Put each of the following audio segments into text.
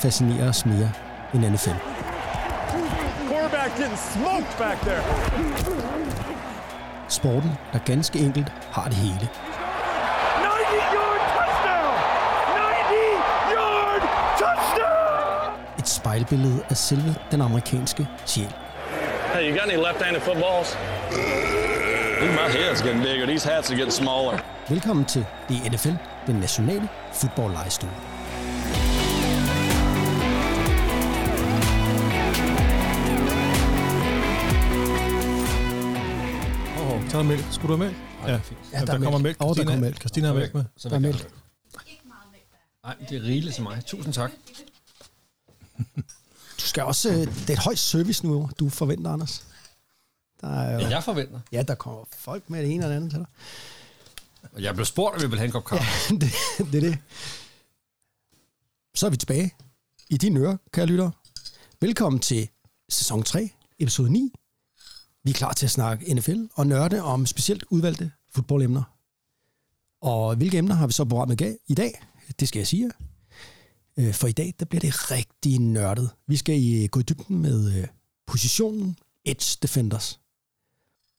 Fascinerer os mere end NFL. Quarterback getting smoked back there. Sporten, der ganske enkelt har det hele. 90 yard touchdown! 90 yard touchdown! Et spejlbillede af selve den amerikanske sjæl. Hey, you got any left-handed footballs? Ooh, my head's getting bigger. These hats are getting smaller. Velkommen til DNFL, den nationale fodboldlejestue. Så er der mælk. Skulle du have mælk? Ja, Ja, ja der der, er kommer mælk. mælk. Åh, der kommer mælk. Christina har mælk med. Så Der er vil jeg mælk. gerne. Nej, det er rigeligt til mig. Tusind tak. Du skal også... øh, Det er et højt service nu, du forventer, Anders. Der er jo, Ja, jeg forventer. ja, der kommer folk med det ene og det andet til dig. Og Jeg blev spurgt, om vi vil have en kop kaffe. det, det er det. Så er vi tilbage i dine ører, kære lyttere. Velkommen til sæson 3, episode 9. Vi er klar til at snakke NFL og nørde om specielt udvalgte fodboldemner. Og hvilke emner har vi så på programmet i dag? Det skal jeg sige jer. Øh, for i dag, der bliver det rigtig nørdet. Vi skal i, gå i dybden med øh, positionen Edge Defenders.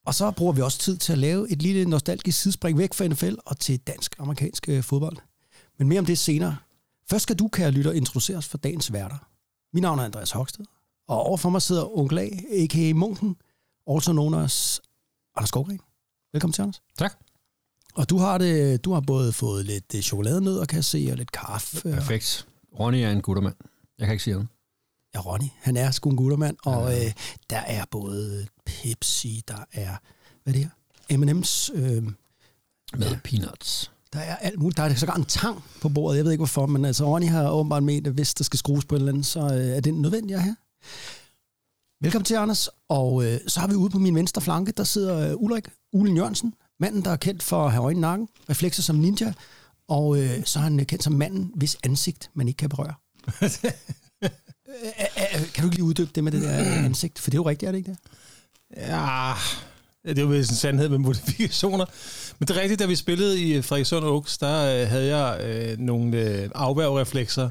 Og så bruger vi også tid til at lave et lille nostalgisk sidespring væk fra NFL og til dansk-amerikansk øh, fodbold. Men mere om det senere. Først skal du, kære lytter, introduceres for dagens værter. Mit navn er Andreas Hoksted, og overfor mig sidder onkel A, a.k.a. Munken, also known as Anders Skovgren. Velkommen til, Anders. Tak. Og du har, det, du har både fået lidt øh, chokoladenødder, kan jeg se, og lidt kaffe. Perfekt. Ronny er en guttermand. Jeg kan ikke sige andet. Ja, Ronny, han er sgu en guttermand, og øh, der er både Pepsi, der er, hvad er det her? M&M's, øh, Med peanuts. Der er alt muligt. Der er sågar en tang på bordet. Jeg ved ikke hvorfor, men altså Ronny har åbenbart med, at hvis der skal skrues på et eller andet, så øh, er det nødvendigt at have. Velkommen til, Anders. Og øh, så har vi ude på min venstre flanke, der sidder øh, Ulrik Ulen Jørgensen. Manden, der er kendt for at have øjne nakken, reflekser som ninja. Og øh, så er han øh, kendt som manden, hvis ansigt man ikke kan berøre. Øh, øh, kan du ikke lige uddybe det med det der ansigt? For det er jo rigtigt, er det ikke det? Ja, det er jo en sandhed med modifikationer. Men det er rigtigt, da vi spillede i Frederikssund Oaks, der øh, havde jeg øh, nogle øh, afværgereflekser,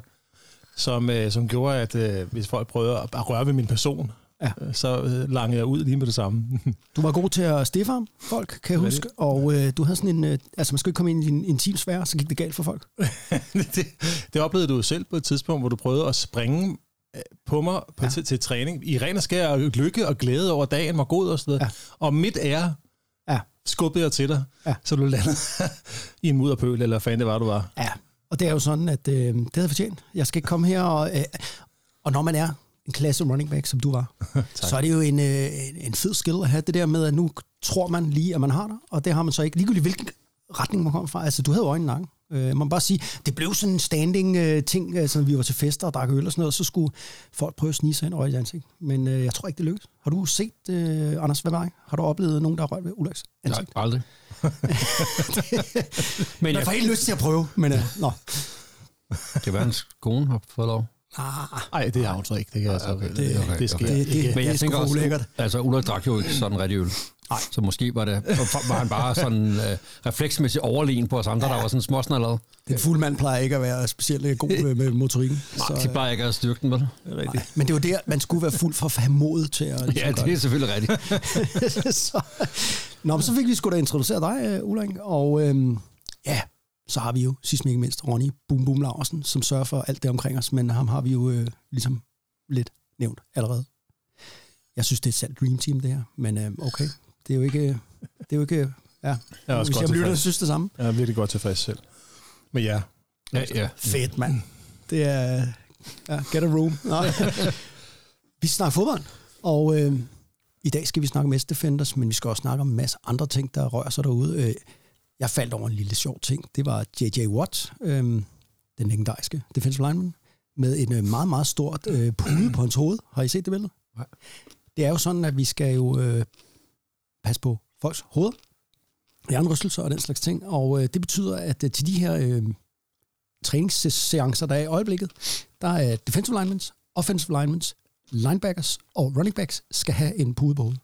som, øh, som gjorde, at øh, hvis folk prøvede at, at røre ved min person, Ja. øh, så øh, langede jeg ud lige med det samme. Du var god til at stiffe ham, folk, kan jeg huske. Og øh, du havde sådan en... Øh, altså, man skulle ikke komme ind i en intimsfære, så gik det galt for folk. det, det oplevede du jo selv på et tidspunkt, hvor du prøvede at springe øh, på mig på, Ja. til, til træning. I ren og skær og lykke og glæde over dagen var god og sådan noget. Ja. Og midt ære Ja. skubbede jeg til dig, Ja. så du landede i en mudderpøl, eller fanden det var, du var. Ja, og det er jo sådan, at øh, det havde fortjent. Jeg skal ikke komme her og... Øh, og når man er en klasse running back, som du var, så er det jo en, øh, en- fed skill at have det der med, at nu tror man lige, at man har det, og det har man så ikke. Ligegyldigt hvilken retning man kommer fra. Altså, du havde øjnene nakken. Øh, man bare sige, det blev sådan en standing øh, ting, altså, vi var til fester og drak øl og sådan noget, så skulle folk prøve at snige sig ind røre i ansigt. Men øh, jeg tror ikke, det lykkedes. Har du set, øh, Anders, hvad var? Har du oplevet nogen, der har rørt ved Ulriks Nej, ansigt? aldrig. Men Jeg får helt lyst til at prøve, men øh, nå. det kan være, hans kone har fået lov. Ah, Nej, det har hun så ikke. Det, kan jeg så, det, okay, det, det sker okay. det, det, ikke. det, Men er jeg tænker også, ulækkert. altså Ulrik drak jo ikke sådan rigtig øl. Nej. Så måske var, det, var han bare sådan øh, refleksmæssigt overlegen på os andre, der var sådan småsnallet. Den fulde mand plejer ikke at være specielt øh, god med, med motorikken. Så, de bare ikke at styrke den, vel? Rigtigt. Men det var der, man skulle være fuld for at have mod til at ligesom Ja, det er selvfølgelig rigtigt. det. så, Nå, men så fik vi sgu da introduceret dig, øh, Ulrik. Og øhm, ja, så har vi jo sidst men ikke mindst Ronny Boom Boom Larsen, som sørger for alt det omkring os. Men ham har vi jo øh, ligesom lidt nævnt allerede. Jeg synes, det er et sandt dream team, det her. Men øh, okay, det er jo ikke... Det er jo ikke ja, Jeg er også hvis godt jeg lytter, tilfreds. synes det samme. Jeg er virkelig godt tilfreds selv. Men ja, Ja, ja. Fedt, mand. Det er... Ja, get a room. Nå. vi snakker fodbold, og øh, i dag skal vi snakke om Defenders, men vi skal også snakke om en masse andre ting, der rører sig derude. Øh, jeg faldt over en lille sjov ting. Det var J.J. Watt, øh, den legendariske defensive lineman, med en øh, meget, meget stort øh, pude på hans hoved. Har I set det billede? Nej. Det er jo sådan, at vi skal jo øh, passe på folks hoveder, hjernerystelser og den slags ting, og øh, det betyder, at øh, til de her øh, træningsseancer, der er i øjeblikket, der er defensive linemen, offensive linemen, linebackers og running backs skal have en pude på hovedet.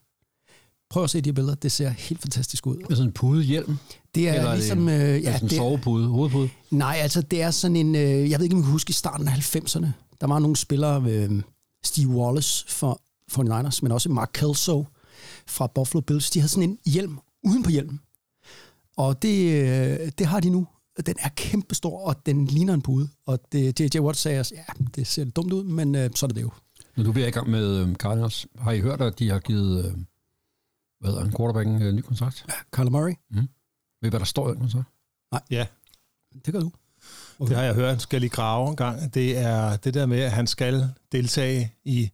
Prøv at se de her billeder. Det ser helt fantastisk ud. Med sådan en pudehjelm. Det er Eller er det ligesom... en- øh, Ja, ja, sådan en det, sovepude, hovedpude. nej, altså det er sådan en... Øh, jeg ved ikke, om I kan huske i starten af 90'erne. Der var nogle spillere, øh, Steve Wallace for 49ers, men også Mark Kelso fra Buffalo Bills. De havde sådan en hjelm uden på hjelmen. Og det, øh, det har de nu. Den er kæmpestor, og den ligner en pude. Og det, J.J. Watt sagde også, ja, det ser dumt ud, men øh, så er det det jo. Når du er i gang med øh, Cardinals, har I hørt, at de har givet øh, hvad hedder, en quarterback en øh, ny kontrakt? Kyler Murray, Ved I, hvad der står i den kontrakt? Ja, det gør du. det har jeg hørt. Han skal lige grave en gang. Det er det der med, at han skal deltage i...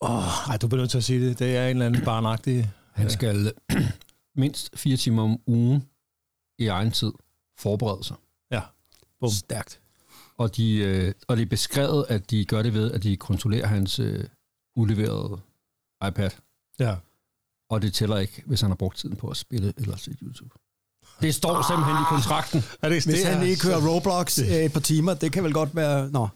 Åh, ej, du bliver nødt til at sige det. Det er en eller anden barnagtig... Han skal øh, mindst fire timer om ugen i egen tid forberede sig. Ja, Bum. Stærkt. Og, de, øh, og det er beskrevet, at de gør det ved, at de kontrollerer hans øh, uleverede iPad. ja. Og det tæller ikke, hvis han har brugt tiden på at spille eller se YouTube. Det står simpelthen i kontrakten. Er det, Hvis det han er- lige kører Roblox øh, et par timer, det kan vel godt være... Nå.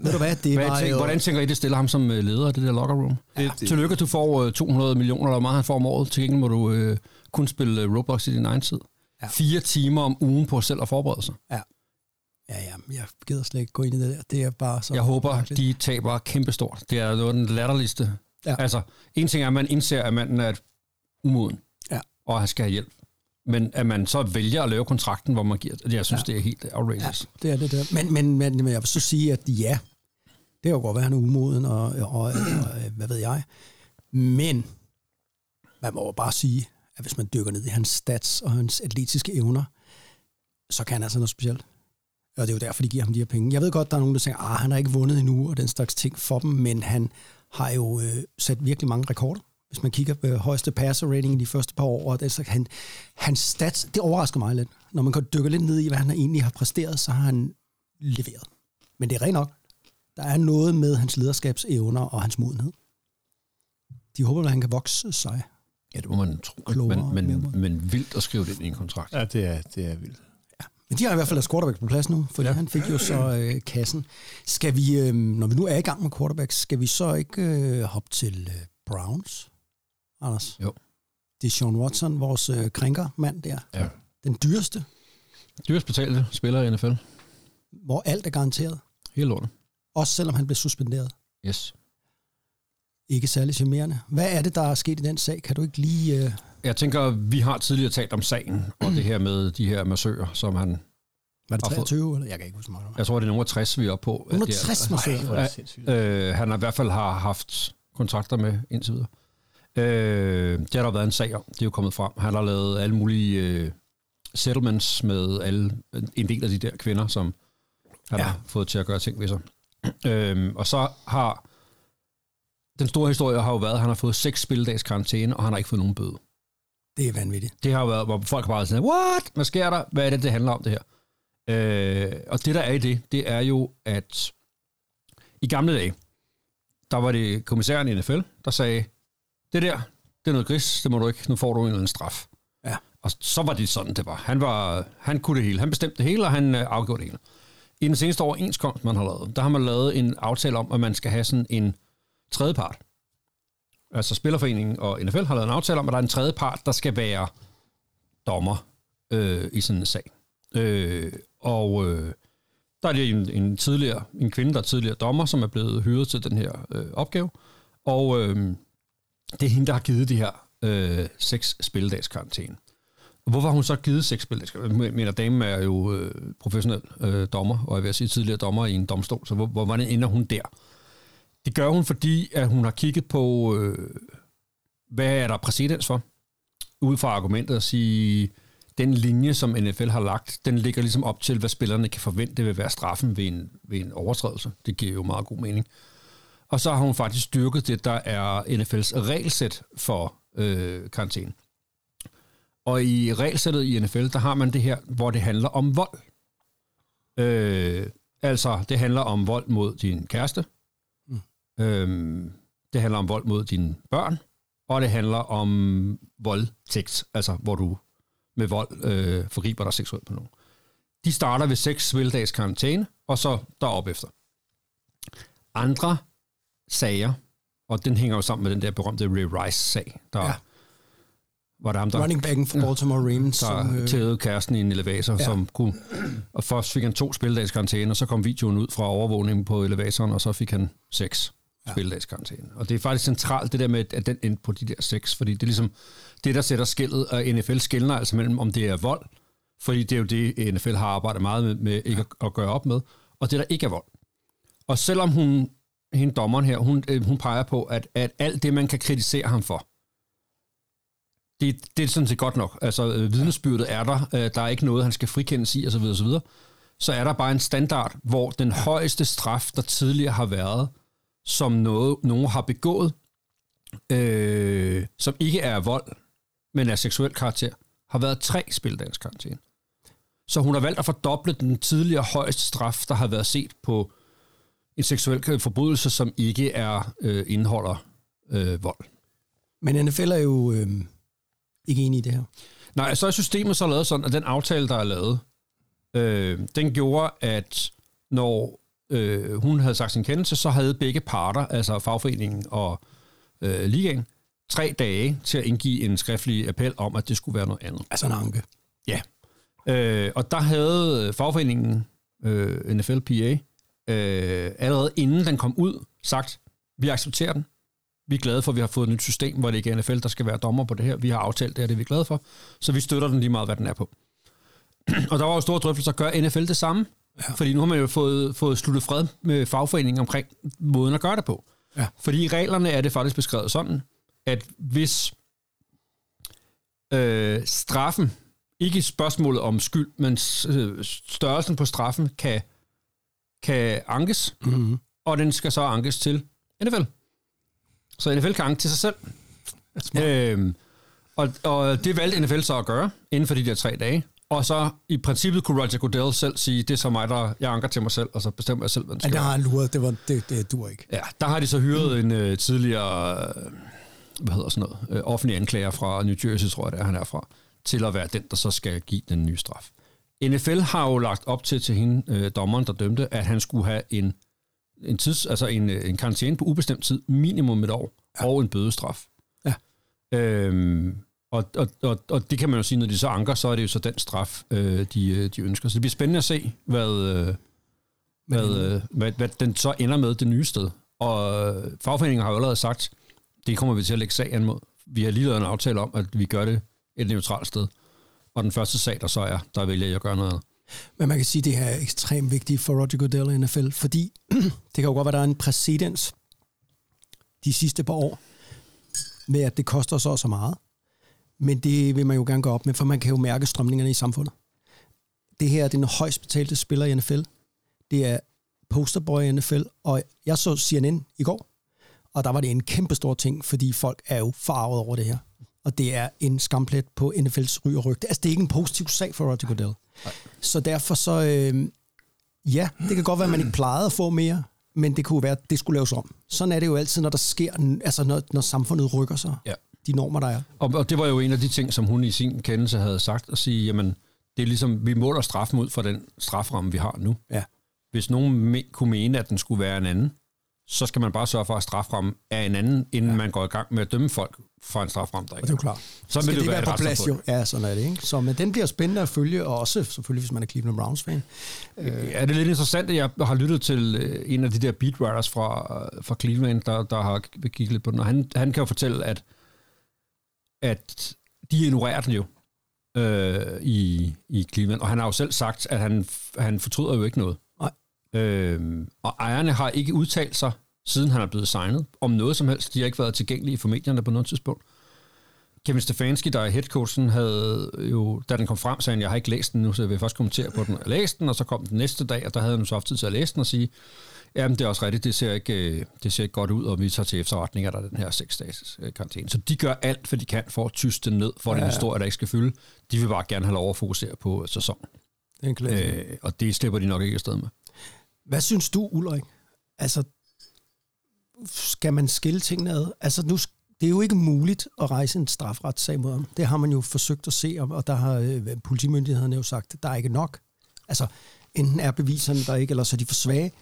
Ved du hvad, det Hvad var tænker, jo... hvordan tænker I, det stiller ham som øh, leder af det der locker room? Det, det, Tillykke, du får øh, 200 millioner, eller meget han får om året. Til gengæld må du øh, kun spille øh, Roblox i din egen tid. Ja. Ja. Fire timer om ugen på selv at forberede sig. Ja, ja, jeg gider slet ikke gå ind i det der. Det er bare så... Jeg håber, mærkeligt. de taber kæmpestort. Det er noget af den latterligste. Ja. Altså, en ting er, at man indser, at manden er umoden, Ja. og han skal have hjælp. Men at man så vælger at lave kontrakten, hvor man giver... Jeg synes, Ja. det er helt outrageous. Ja, det er det der. Men, men, men, men jeg vil så sige, at ja, det kan jo godt være, at han er umoden, og, og, og, og hvad ved jeg. Men man må jo bare sige, at hvis man dykker ned i hans stats og hans atletiske evner, så kan han altså noget specielt. Og det er jo derfor, de giver ham de her penge. Jeg ved godt, der er nogen, der tænker, at han har ikke vundet endnu, og den slags ting for dem, men han har jo øh, sat virkelig mange rekorder. Hvis man kigger på højeste passer rating i de første par år, og den slags, han, hans stats, det overrasker mig lidt. Når man kan dykke lidt ned i, hvad han egentlig har præsteret, så har han leveret. Men det er rent nok. Der er noget med hans lederskabsevner og hans modenhed. De håber, at han kan vokse sig. Ja, det må man tro. Klogere Men, men, men vildt at skrive det ind i en kontrakt. ja, det er, det er vildt. Men de har i hvert fald deres quarterback på plads nu, for ja. han fik jo så øh, kassen. Skal vi, øh, når vi nu er i gang med quarterbacks, skal vi så ikke øh, hoppe til øh, Browns, Anders? Jo. Det er Sean Watson, vores øh, krænkermand der. Ja. Den dyreste, Dyrest betalte spiller i NFL. hvor alt er garanteret. Hele lortet. Også selvom han blev suspenderet. Yes. Ikke særlig charmerende. Hvad er det, der er sket i den sag? Kan du ikke lige... Øh, Jeg tænker, vi har tidligere talt om sagen, og det her med de her massører, som han... var det Har fået- 23? Eller? Jeg kan ikke huske meget. Jeg tror, det er af 60, vi er oppe på. at det er- 160 massører. Hvor er det sindssygt. Øh, han har i hvert fald har haft kontrakter med indtil videre. Øh, det har der været en sag om. Det er jo kommet frem. Han har lavet alle mulige øh, settlements med alle, en del af de der kvinder, som han ja. har fået til at gøre ting ved sig. Øh, og så har den store historie har jo været, at han har fået seks spilledags karantæne, og han har ikke fået nogen bøde. Det er vanvittigt. Det har jo været, hvor folk har bare sådan, what? Hvad sker der? Hvad er det, det handler om, det her? Øh, og det, der er i det, det er jo, at i gamle dage, der var det kommissæren i NFL, der sagde, det der, det er noget gris, det må du ikke, nu får du en eller anden straf. Ja. Og så var det sådan, det var. Han, var, han kunne det hele. Han bestemte det hele, og han øh, afgjorde det hele. I den seneste overenskomst, man har lavet, der har man lavet en aftale om, at man skal have sådan en tredjepart. Altså Spillerforeningen og NFL har lavet en aftale om, at der er en tredje part, der skal være dommer øh, i sådan en sag. Øh, og øh, der er lige en, en, tidligere, en kvinde, der er tidligere dommer, som er blevet hyret til den her øh, opgave. Og øh, det er hende, der har givet de her øh, seks spilledags karantæne. Og Hvorfor har hun så givet seks spilledags karantæne? Jeg mener, damen er jo øh, professionel øh, dommer, og jeg vil sige tidligere dommer i en domstol, så hvor, hvor, hvordan ender hun der? Det gør hun, fordi at hun har kigget på, øh, hvad er der præcedens for? Ud fra argumentet at sige, den linje, som NFL har lagt, den ligger ligesom op til, hvad spillerne kan forvente vil være straffen ved en, ved en overtrædelse. Det giver jo meget god mening. Og så har hun faktisk styrket det, der er NFL's regelsæt for øh, karantæne. Og i regelsættet i NFL, der har man det her, hvor det handler om vold. Øh, altså, det handler om vold mod din kæreste. Mm. Øh, det handler om vold mod dine børn. Og det handler om voldtægt, altså hvor du med vold øh, forgriber dig seksuelt på nogen. De starter ved seks spilledags karantæne, og så derop efter. Andre sager, og den hænger jo sammen med den der berømte Ray Rice-sag, der Ja. var ham, der, Running backen for Baltimore Ravens. der som, øh, tævede kæresten i en elevator, ja. som kunne... Og først fik han to spildags karantæne, og så kom videoen ud fra overvågningen på elevatoren, og så fik han seks ja. spildags karantæne. Og det er faktisk centralt, det der med, at den endte på de der seks, fordi det er ligesom det, der sætter skillet, og NFL skiller altså mellem, om det er vold, fordi det er jo det, NFL har arbejdet meget med, med ikke at, at gøre op med, og det, der ikke er vold. Og selvom hun, hende dommeren her, hun, øh, hun peger på, at, at alt det, man kan kritisere ham for, det, det er sådan set godt nok. Altså, øh, vidnesbyrdet er der. Øh, der er ikke noget, han skal frikendes i, osv. osv. Så er der bare en standard, hvor den højeste straf, der tidligere har været, som noget, nogen har begået, øh, som ikke er vold, men er seksuel karakter, har været tre spildagens karantæne. Så hun har valgt at fordoble den tidligere højeste straf, der har været set på en seksuel forbrydelse, som ikke er øh, indeholder øh, vold. Men NFL er jo øh, ikke enig i det her. Nej, så er systemet så lavet sådan, at den aftale, der er lavet, øh, den gjorde, at når øh, hun havde sagt sin kendelse, så havde begge parter, altså fagforeningen og øh, ligaen, tre dage til at indgive en skriftlig appel om, at det skulle være noget andet. Altså en anke. Ja. Øh, og der havde fagforeningen, øh, NFLPA, øh, allerede inden den kom ud, sagt, vi accepterer den. Vi er glade for, at vi har fået et nyt system, hvor det ikke er NFL, der skal være dommer på det her. Vi har aftalt det, og det er vi glade for. Så vi støtter den lige meget, hvad den er på. og der var jo store drøftelser, gør NFL det samme? Ja. Fordi nu har man jo fået, fået sluttet fred med fagforeningen omkring måden at gøre det på. Ja. Fordi i reglerne er det faktisk beskrevet sådan, at hvis øh, straffen, ikke spørgsmålet om skyld, men øh, størrelsen på straffen kan, kan ankes, Mm-hmm. og den skal så ankes til NFL. Så NFL kan anke til sig selv. Øhm, og, og det valgte NFL så at gøre inden for de der tre dage. Og så i princippet kunne Roger Goodell selv sige, det er så mig, der jeg anker til mig selv, og så bestemmer jeg selv, hvad den skal der være. har han luret, det, var, det, det dur ikke. Ja, der har de så hyret en øh, tidligere, øh, hvad hedder sådan noget, øh, offentlig anklager fra New Jersey, tror jeg det er, han er fra, til at være den, der så skal give den nye straf. NFL har jo lagt op til til hende, øh, dommeren, der dømte, at han skulle have en, en, tids, altså en, øh, en karantæne på ubestemt tid, minimum et år, ja. og en bødestraf. Ja. Øhm, og, og, og, og det kan man jo sige, når de så anker, så er det jo så den straf, øh, de, øh, de ønsker. Så det bliver spændende at se, hvad, øh, hvad, øh, hvad, hvad den så ender med det nye sted. Og øh, fagforeningen har jo allerede sagt, det kommer vi til at lægge sagen mod. Vi har lige lavet en aftale om, at vi gør det et neutralt sted. Og den første sag, der så er, der vælger jeg at gøre noget. Men man kan sige, at det her er ekstremt vigtigt for Roger Goodell i NFL, fordi det kan jo godt være, at der er en præcedens de sidste par år med, at det koster så og så meget. Men det vil man jo gerne gå op med, for man kan jo mærke strømningerne i samfundet. Det her er den højst betalte spiller i NFL. Det er posterboy i NFL, og jeg så CNN i går, og der var det en kæmpe stor ting, fordi folk er jo farvet over det her. Og det er en skamplet på NFL's ry og rygte. Altså, det er ikke en positiv sag for Roger Goodell. Så derfor så, øh, ja, det kan godt være, at man ikke plejede at få mere, men det kunne være, at det skulle laves om. Sådan er det jo altid, når der sker, altså når, når samfundet rykker sig. Ja. De normer, der er. Og, og det var jo en af de ting, som hun i sin kendelse havde sagt, at sige, jamen, det er ligesom, vi måler straffen ud fra den straframme, vi har nu. Ja. Hvis nogen me- kunne mene, at den skulle være en anden, så skal man bare sørge for, at straframmen er en anden, inden ja. man går i gang med at dømme folk for en straframme, der Og ikke det er jo klart. Så vil det, jo være på plads, jo? Ja, sådan er det, ikke? Så, men den bliver spændende at følge, og også selvfølgelig, hvis man er Cleveland Browns-fan. Øh, er det lidt interessant, at jeg har lyttet til øh, en af de der beatwriters fra, øh, fra Cleveland, der, der har kigget lidt på den, og han, han kan jo fortælle, at, at de ignorerer den jo øh, i, i Cleveland, og han har jo selv sagt, at han, han fortryder jo ikke noget. Nej. Øh, og ejerne har ikke udtalt sig, siden han er blevet signet, om noget som helst. De har ikke været tilgængelige for medierne på noget tidspunkt. Kevin Stefanski, der er headcoachen, havde jo, da den kom frem, sagde han, jeg har ikke læst den nu, så jeg vil først kommentere på den. Jeg læste den, og så kom den næste dag, og der havde han så haft tid til at læse den og sige, jamen det er også rigtigt, det ser ikke, øh, det ser ikke godt ud, og vi tager til efterretning, at der er den her seks dages øh, karantæne. Så de gør alt, hvad de kan for at tyste den ned, for ja. den historie, der ikke skal fylde. De vil bare gerne have lov at fokusere på sæsonen. Det er. Øh, og det slipper de nok ikke afsted med. Hvad synes du, Ulrik? Altså, skal man skille tingene ad? Altså, nu, det er jo ikke muligt at rejse en strafretssag mod ham. Det har man jo forsøgt at se, og og der har øh, politimyndighederne jo sagt, at der er ikke nok. Altså, enten er beviserne der ikke, eller så er de for svage.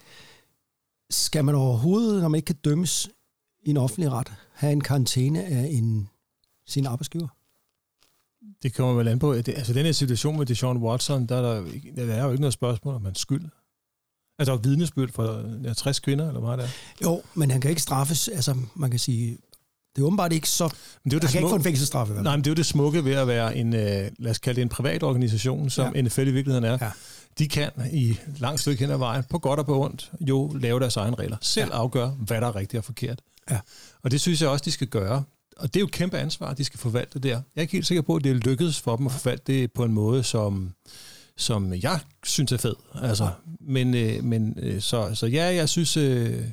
Skal man overhovedet, når man ikke kan dømmes i en offentlig ret, have en karantæne af en, sin arbejdsgiver? Det kommer vel an på. Det, altså, den her situation med Deshaun Watson, der er, der, der er jo ikke noget spørgsmål om hans skyld. Altså, der er vidnesbyrd for ja, 60 kvinder, eller hvad det er. Jo, men han kan ikke straffes. Altså, man kan sige, det er åbenbart ikke så... Men det er jo Han det kan ikke få en fængselsstraf nej, men det er jo det smukke ved at være en, øh, lad os kalde det en privat organisation, som ja. NFL i virkeligheden er. Ja. De kan i langt stykke hen ad vejen, på godt og på ondt, jo lave deres egne regler. Selv Ja. afgøre, hvad der er rigtigt og forkert. Ja. Og det synes jeg også, de skal gøre. Og det er jo et kæmpe ansvar, de skal forvalte der. Jeg er ikke helt sikker på, at det er lykkedes for dem at forvalte det på en måde, som, som jeg synes er fed. Altså, men øh, men øh, så, så ja, jeg synes... Øh,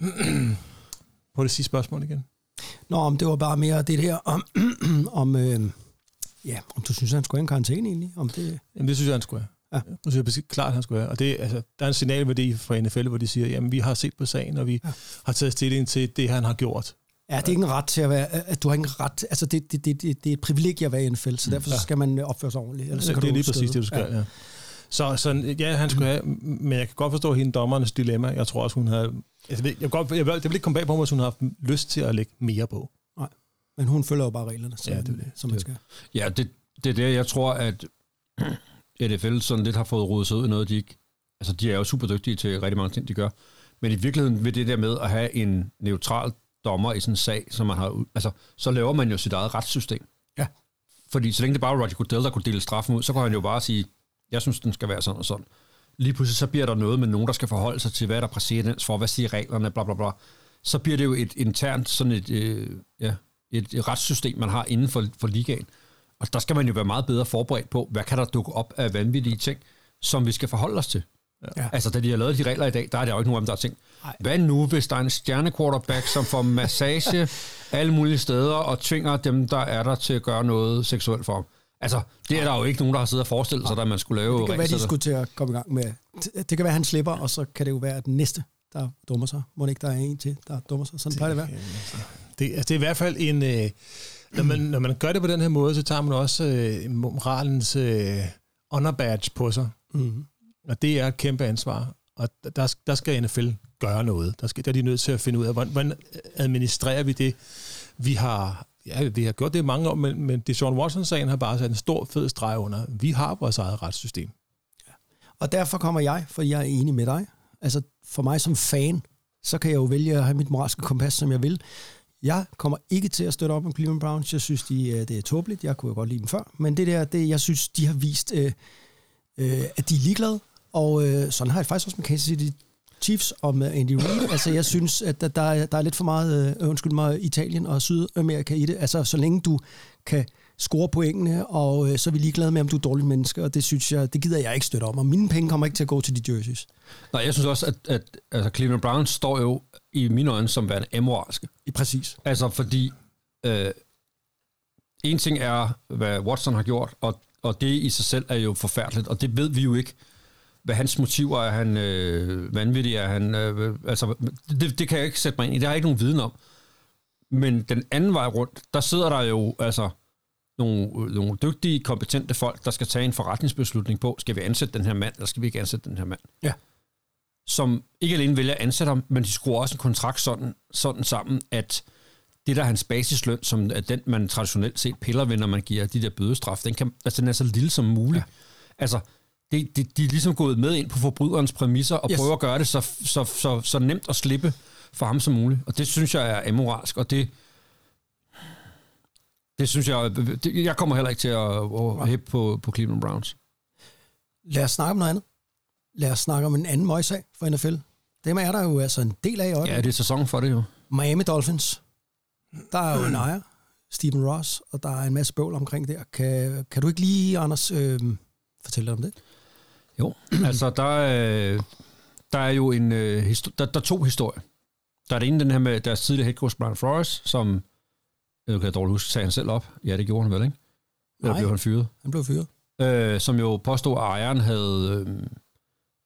på det sidste spørgsmål igen. Nå, om det var bare mere det der om, om øh, ja, om du synes, han skulle have en karantæne egentlig? Om det, Jamen, det synes jeg, han skulle have. Ja. Det synes jeg bestemt klart, han skulle have. Og det, altså, der er en signalværdi fra NFL, hvor de siger, jamen, vi har set på sagen, og vi Ja. har taget stilling til det, han har gjort. ja, det er ikke en ret til at være... At du har ikke en ret... Altså, det, det, det, det, det er et privilegie at være i NFL, så derfor så Ja. skal man opføre sig ordentligt. Ellers så Så kan det er du lige præcis det, du skal, ja. ja. Så, så ja, han skulle have, men jeg kan godt forstå hende dommernes dilemma. Jeg tror også, hun havde... Jeg ved, jeg, kan godt, jeg, vil, det vil ikke komme bag på mig, hvis hun har haft lyst til at lægge mere på. Men hun følger jo bare reglerne, som, Ja, det det. som man Det- skal. Ja, det, det er det, jeg tror, at NFL sådan lidt har fået rodet sig ud i noget, de ikke... Altså, de er jo super dygtige til rigtig mange ting, de gør. Men i virkeligheden ved det der med at have en neutral dommer i sådan en sag, som man har... ud- Altså, så laver man jo sit eget retssystem. Ja. Fordi så længe det bare var Roger Goodell, der kunne dele straffen ud, så kunne han jo bare sige, jeg synes, den skal være sådan og sådan. Lige pludselig så bliver der noget med nogen, der skal forholde sig til, hvad er der præcedens for, hvad siger reglerne, bla bla bla. Så bliver det jo et internt sådan et, øh, ja, et, et retssystem, man har inden for, for ligaen. Og der skal man jo være meget bedre forberedt på, hvad kan der dukke op af vanvittige ting, som vi skal forholde os til. Ja. Altså, da de har lavet de regler i dag, der er der jo ikke nogen af dem, der har tænkt, Nej. hvad nu, hvis der er en stjernequarterback, som får massage alle mulige steder, og tvinger dem, der er der til at gøre noget seksuelt for ham. Altså, det er der jo ikke nogen, der har siddet og forestillet sig, at man skulle lave Det kan være, de skulle til at komme i gang med... Det kan være, at han slipper, og så kan det jo være, at den næste, der dummer sig. Må det ikke, der er en til, der dummer sig. Sådan plejer det at være. Det, altså, det er i hvert fald en... Øh, når, man, når man gør det på den her måde, så tager man også øh, moralens øh, honor badge på sig. Mm. Og det er et kæmpe ansvar. Og der, der skal NFL gøre noget. Der, skal, der er de nødt til at finde ud af, hvordan, hvordan administrerer vi det. Vi har, ja, vi har gjort det i mange år, men, men det Sean Watson-sagen har bare sat en stor fed streg under. Vi har vores eget retssystem. Og derfor kommer jeg, for jeg er enig med dig. Altså, for mig som fan, så kan jeg jo vælge at have mit moralske kompas, som jeg vil. Jeg kommer ikke til at støtte op om Cleveland Browns. Jeg synes, de, øh, det er tåbeligt. Jeg kunne jo godt lide dem før. Men det der, det, jeg synes, de har vist, øh, øh, at de er ligeglade. Og øh, sådan har jeg faktisk også med Kansas City Chiefs og med Andy Reid. Altså, jeg synes, at der, der, er, der er lidt for meget, øh, undskyld mig, Italien og Sydamerika i det. Altså, så længe du kan score pointene, og øh, så er vi ligeglade med, om du er dårlig dårligt menneske, og det synes jeg, det gider jeg ikke støtte om. Og mine penge kommer ikke til at gå til de jerseys. Nej, jeg synes også, at, at altså Cleveland Browns står jo i mine øjne som værende amoralske. Præcis. Altså, fordi øh, en ting er, hvad Watson har gjort, og, og det i sig selv er jo forfærdeligt, og det ved vi jo ikke. Hvad hans motiver er, er han øh, vanvittig, er han... Øh, altså, det, det kan jeg ikke sætte mig ind i, det har jeg ikke nogen viden om. Men den anden vej rundt, der sidder der jo altså nogle, nogle dygtige, kompetente folk, der skal tage en forretningsbeslutning på, skal vi ansætte den her mand, eller skal vi ikke ansætte den her mand? Ja. Som ikke alene vælger at ansætte ham, men de skruer også en kontrakt sådan, sådan sammen, at det der er hans basisløn, som er den, man traditionelt set piller ved, når man giver de der bødestraf, den, kan, altså, den er så lille som muligt. Ja. Altså, det, det, de er ligesom gået med ind på forbryderens præmisser og Yes. prøver at gøre det så, så, så, så nemt at slippe for ham som muligt. Og det synes jeg er amoralsk, og det, det synes jeg, det, jeg kommer heller ikke til at, at hæppe på, på Cleveland Browns. Lad os snakke om noget andet. Lad os snakke om en anden møgssag for NFL. Dem er der jo altså en del af i Ja, øjeblikket. det er sæson for det jo. Miami Dolphins. Der er jo en ejer, Stephen Ross, og der er en masse bøvl omkring det. Kan, kan du ikke lige, Anders, øh, fortælle dig om det? Jo, altså der er, der er jo en, øh, der, der er to historier. Der er det ene, den her med deres tidligere head coach Brian Flores, som, jeg kan dårligt huske, sagde han selv op. Ja, det gjorde han vel, ikke? Eller Nej. blev han fyret? Han blev fyret. øh, som jo påstod, at ejeren havde øh,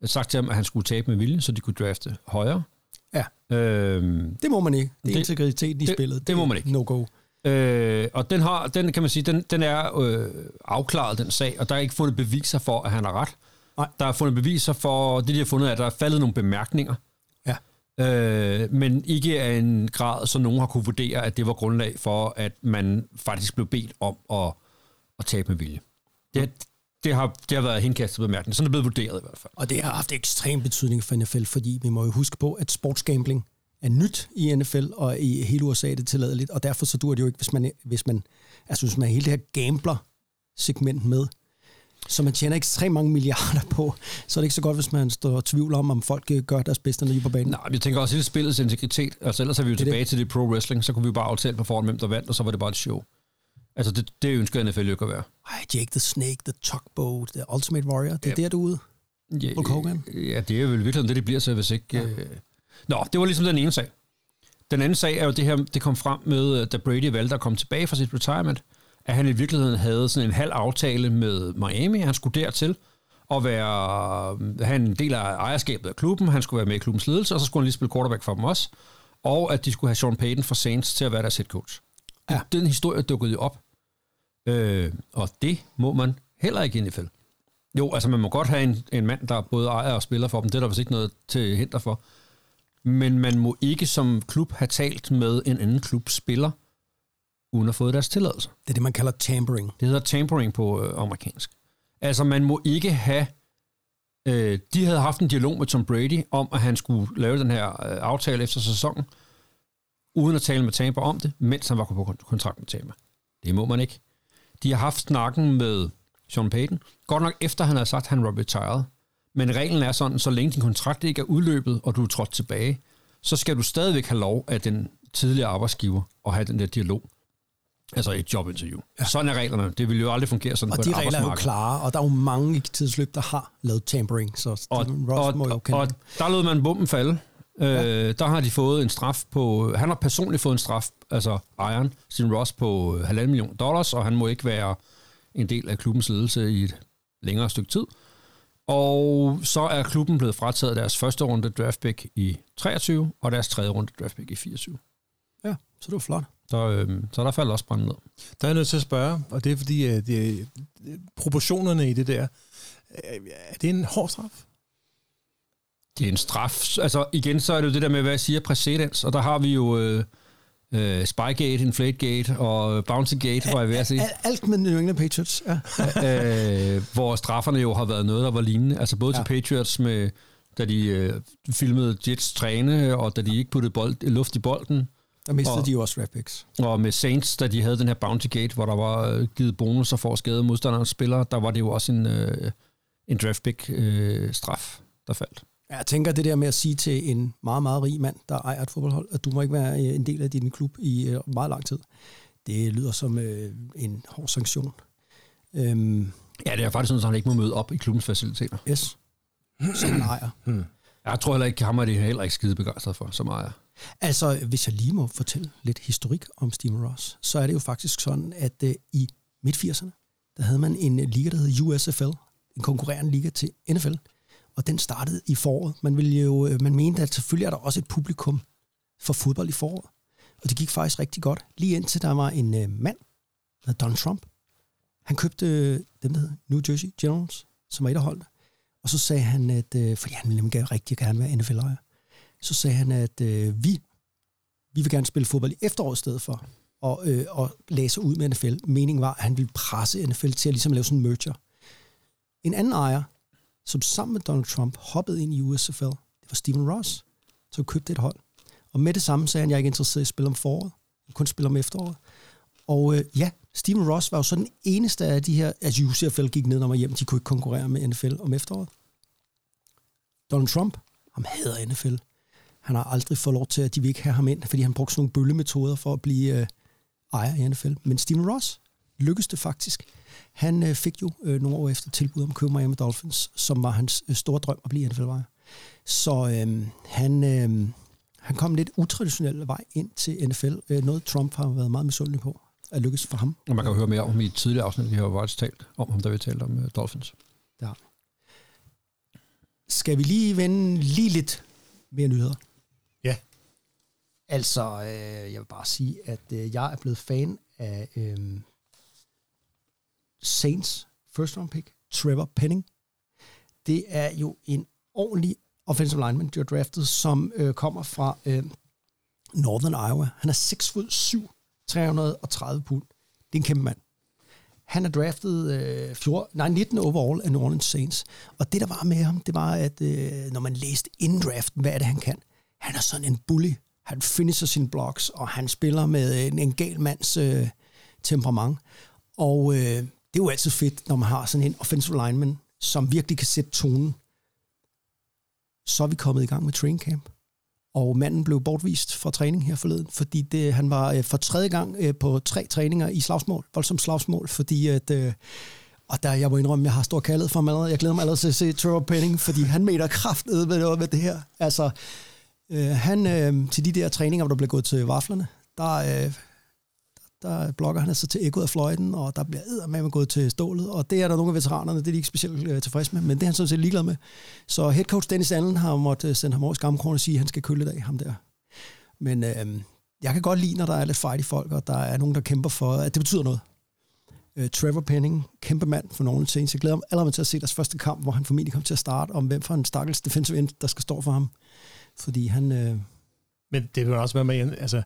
sagt til ham, at han skulle tabe med vilje, så de kunne drafte højere. Ja. Øh, Det må man ikke. Det er Det- integriteten i det- spillet. det må man ikke. No-go. øh, og den har, den kan man sige, den, den er øh, afklaret, den sag, og der er ikke fundet beviser for, at han har ret. Nej. Der er fundet beviser for, det de har fundet, er, at der er faldet nogle bemærkninger. Ja. Øh, men ikke af en grad, så nogen har kunne vurdere, at det var grundlag for, at man faktisk blev bedt om at at tabe med vilje. Det, det, har, det har været henkastet bemærkning. Sådan er det blevet vurderet i hvert fald. Og det har haft ekstrem betydning for NFL, fordi vi må jo huske på, at sportsgambling er nyt i NFL, og i hele USA er det tilladeligt, og derfor så dur det jo ikke, hvis man, hvis man, altså hvis man hele det her gambler-segment med, så man tjener ekstremt mange milliarder på, så er det ikke så godt, hvis man står og tvivler om, om folk øh, gør deres bedste, når de er på banen. Nej, jeg tænker også hele spillets integritet. Altså ellers er vi jo Det tilbage det. til det pro wrestling, så kunne vi jo bare aftale på forhånd, hvem der vandt, og så var det bare et show. Altså det, det ønsker NFL jo ikke at være. Ej, Jake the Snake, The Tugboat, The Ultimate Warrior, det er Ja. der, du er ude. Ja, Hulk Hogan? Ja, det er vel virkelig det, det bliver til, hvis ikke... Ja. Øh... Nå, det var ligesom den ene sag. Den anden sag er jo det her, det kom frem med, øh, da Brady valgte at komme tilbage fra sit retirement, at han i virkeligheden havde sådan en halv aftale med Miami. Han skulle dertil og være, have en del af ejerskabet af klubben. Han skulle være med i klubbens ledelse, og så skulle han lige spille quarterback for dem også. Og at de skulle have Sean Payton fra Saints til at være deres head coach. Ja. Den historie dukkede jo op. Øh, og det må man heller ikke i NFL. Jo, altså man må godt have en, en mand, der både ejer og spiller for dem. Det er der vist ikke noget til hinder for. Men man må ikke som klub have talt med en anden klubs spiller, uden at få deres tilladelse. Det er det, man kalder tampering. Det hedder tampering på øh, amerikansk. Altså man må ikke have... Øh, de havde haft en dialog med Tom Brady om, at han skulle lave den her øh, aftale efter sæsonen, uden at tale med Tampa om det, mens han var på kon- kontrakt med Tampa. Det må man ikke. De har haft snakken med Sean Payton. Godt nok efter han har sagt, at han var retired. Men reglen er sådan, så længe din kontrakt ikke er udløbet, og du er trådt tilbage, så skal du stadigvæk have lov af den tidligere arbejdsgiver at have den der dialog. Altså et jobinterview. Ja. Sådan er reglerne. Det vil jo aldrig fungere sådan Og på de regler er jo klare, og der er jo mange i tidsløb, der har lavet tampering, så Og, Ross og, må jo kende og der lod man bomben falde. Øh, der har de fået en straf på... Han har personligt fået en straf, altså ejeren, Steven Ross, på øh, halvanden million dollars, og han må ikke være en del af klubbens ledelse i et længere stykke tid. Og så er klubben blevet frataget deres første runde draft pick i 23, og deres tredje runde draft pick i 24. Ja, så det var flot. Så, øh, så der falder også brændt ned. Der er jeg nødt til at spørge, og det er fordi, at det, proportionerne i det der, øh, er det en hård straf? Det er en straf. Altså igen, så er det jo det der med, hvad jeg siger, præcedens, og der har vi jo øh, øh, Spygate, Inflategate og Bouncygate, hvor jeg ved at sige. Al- Alt med New England Patriots, ja. øh, hvor strafferne jo har været noget, der var lignende. Altså både ja. Til Patriots, med, da de øh, filmede Jets træne, og da de ikke puttede bold, luft i bolden, Der mistede Og- de jo også picks. og med Saints, da de havde den her Bounty Gate, hvor der var øh, givet bonusser for at skade modstanderens spillere, der var det jo også en, øh, en draft pick øh, straf, der faldt. Ja, Jeg tænker det der med at sige til en meget, meget rig mand, der ejer et fodboldhold, at du må ikke være øh, en del af din klub i øh, meget lang tid. Det lyder som øh, en hård sanktion. Øhm, Ja, det er faktisk sådan, at han ikke må møde op i klubbens faciliteter. yes, som han ejer. Jeg tror heller ikke, ham er det heller ikke skide begejstret for, som ejer. Altså, hvis jeg lige må fortælle lidt historik om Steven Ross, så er det jo faktisk sådan, at øh, i midt-80'erne, der havde man en liga, der hed USFL, en konkurrerende liga til NFL, og den startede i foråret. Man, ville jo, øh, man mente, at selvfølgelig er der også et publikum for fodbold i foråret. Og det gik faktisk rigtig godt, lige indtil der var en øh, mand, der hed Donald Trump. Han købte øh, dem, der hed New Jersey Generals, som var et af holdene. Og så sagde han, at, øh, fordi han ville nemlig rigtig gerne være NFL-ejer, så sagde han, at øh, vi, vi vil gerne spille fodbold i efteråret i stedet for, og, øh, og læse sig ud med NFL. Meningen var, at han ville presse NFL til at ligesom lave sådan en merger. En anden ejer, som sammen med Donald Trump hoppede ind i USFL, det var Steven Ross, som købte et hold. Og med det samme sagde han, jeg er ikke interesseret i at spille om foråret, jeg kun spille om efteråret. Og øh, ja, Steven Ross var jo så den eneste af de her, altså UCFL gik ned og hjem, de kunne ikke konkurrere med NFL om efteråret. Donald Trump, ham hader NFL. Han har aldrig fået lov til, at de vil ikke have ham ind, fordi han brugte sådan nogle bøllemetoder for at blive øh, ejer i NFL. Men Steven Ross lykkedes det faktisk. Han øh, fik jo øh, nogle år efter tilbud om at købe Miami Dolphins, som var hans øh, store drøm at blive NFL-ejer. Så øh, han, øh, han kom lidt utraditionel vej ind til NFL. Øh, noget Trump har været meget misundelig på at lykkes for ham. Og man kan jo høre mere om i et tidligere afsnit, vi har jo talt om ham, da vi talte om uh, Dolphins. Der. Skal vi lige vende lige lidt mere nyheder? Ja. Altså, øh, jeg vil bare sige, at øh, jeg er blevet fan af øh, Saints first round pick, Trevor Penning. Det er jo en ordentlig offensive lineman, de har draftet, som øh, kommer fra øh, Northern Iowa. Han er 6 fod 7, 330 pund. Det er en kæmpe mand. Han er draftet øh, fjor, nej, 19 overall af New Orleans Saints. Og det, der var med ham, det var, at øh, når man læste inden draften, hvad er det, han kan? Han er sådan en bully. Han finisher sine blocks, og han spiller med øh, en, en gal mands øh, temperament. Og øh, det er jo altid fedt, når man har sådan en offensive lineman, som virkelig kan sætte tonen. Så er vi kommet i gang med training camp. Og manden blev bortvist fra træning her forleden, fordi det, han var øh, for tredje gang øh, på tre træninger i slagsmål, voldsomt slagsmål, fordi at, øh, og der, jeg må indrømme, jeg har stor kaldet for ham allerede. Jeg glæder mig allerede til at se Trevor Penning, fordi han mener kraft med noget med det her. Altså, øh, han øh, til de der træninger, hvor der blev gået til vaflerne, der, øh, der blokker han altså til ekkoet af fløjten, og der bliver med gået til stålet, og det er der nogle af veteranerne, det er de ikke specielt øh, tilfredse med, men det er han sådan set ligeglad med. Så head coach Dennis Allen har måttet øh, sende ham over skamkronen og sige, at han skal køle af ham der. Men øh, jeg kan godt lide, når der er lidt fight i folk, og der er nogen, der kæmper for, at det betyder noget. Øh, Trevor Penning, kæmpe mand for nogle ting. Jeg glæder mig allerede til at se deres første kamp, hvor han formentlig kommer til at starte, om hvem for en stakkels defensive end, der skal stå for ham. Fordi han... Øh, men det vil også være med, altså,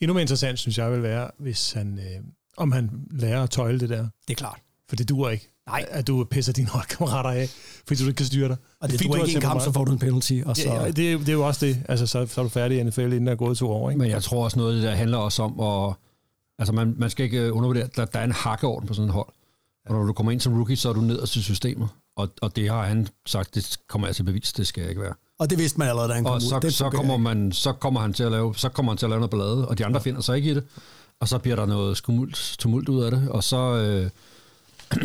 endnu mere interessant, synes jeg, vil være, hvis han, øh, om han lærer at tøjle det der. Det er klart. For det duer ikke. Nej. At du pisser dine holdkammerater af, fordi du ikke kan styre dig. Og det, det duer ikke en kamp, så får du en penalty. Og så... Ja, det, det, er jo også det. Altså, så, så er du færdig i NFL, inden der er gået to år. Ikke? Men jeg tror også noget, der handler også om at... Altså, man, man skal ikke undervurdere, der, der er en hakkeorden på sådan et hold. Og når du kommer ind som rookie, så er du ned til systemet. Og, og det har han sagt, det kommer jeg til bevis, det skal jeg ikke være. Og det vidste man allerede, da han kom og så, ud. Det så, kommer man, så, kommer han til at lave, så kommer han til at lave noget ballade, og de andre finder sig ikke i det. Og så bliver der noget skumult, tumult ud af det, og så, øh,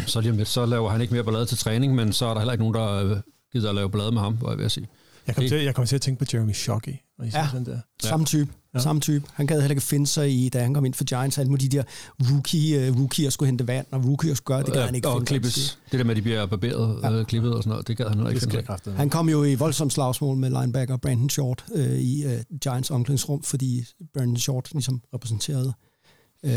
så lige om lidt, så laver han ikke mere ballade til træning, men så er der heller ikke nogen, der øh, gider at lave ballade med ham, hvor jeg vil sige. Jeg kommer, til, jeg kommer til at tænke på Jeremy Shockey. Når I ja, sådan der. samme type. Ja. Samme type. Han gad heller ikke finde sig i, da han kom ind for Giants, alle de der rookie, uh, rookier skulle hente vand, og rookier skulle gøre det, gad han ikke og finde klippes. Det der med, at de bliver barberet, ja. øh, klippet og sådan noget, det gad han heller ikke finde sig. Han kom jo i voldsomt slagsmål med linebacker Brandon Short uh, i uh, Giants omklædningsrum, fordi Brandon Short ligesom repræsenterede uh,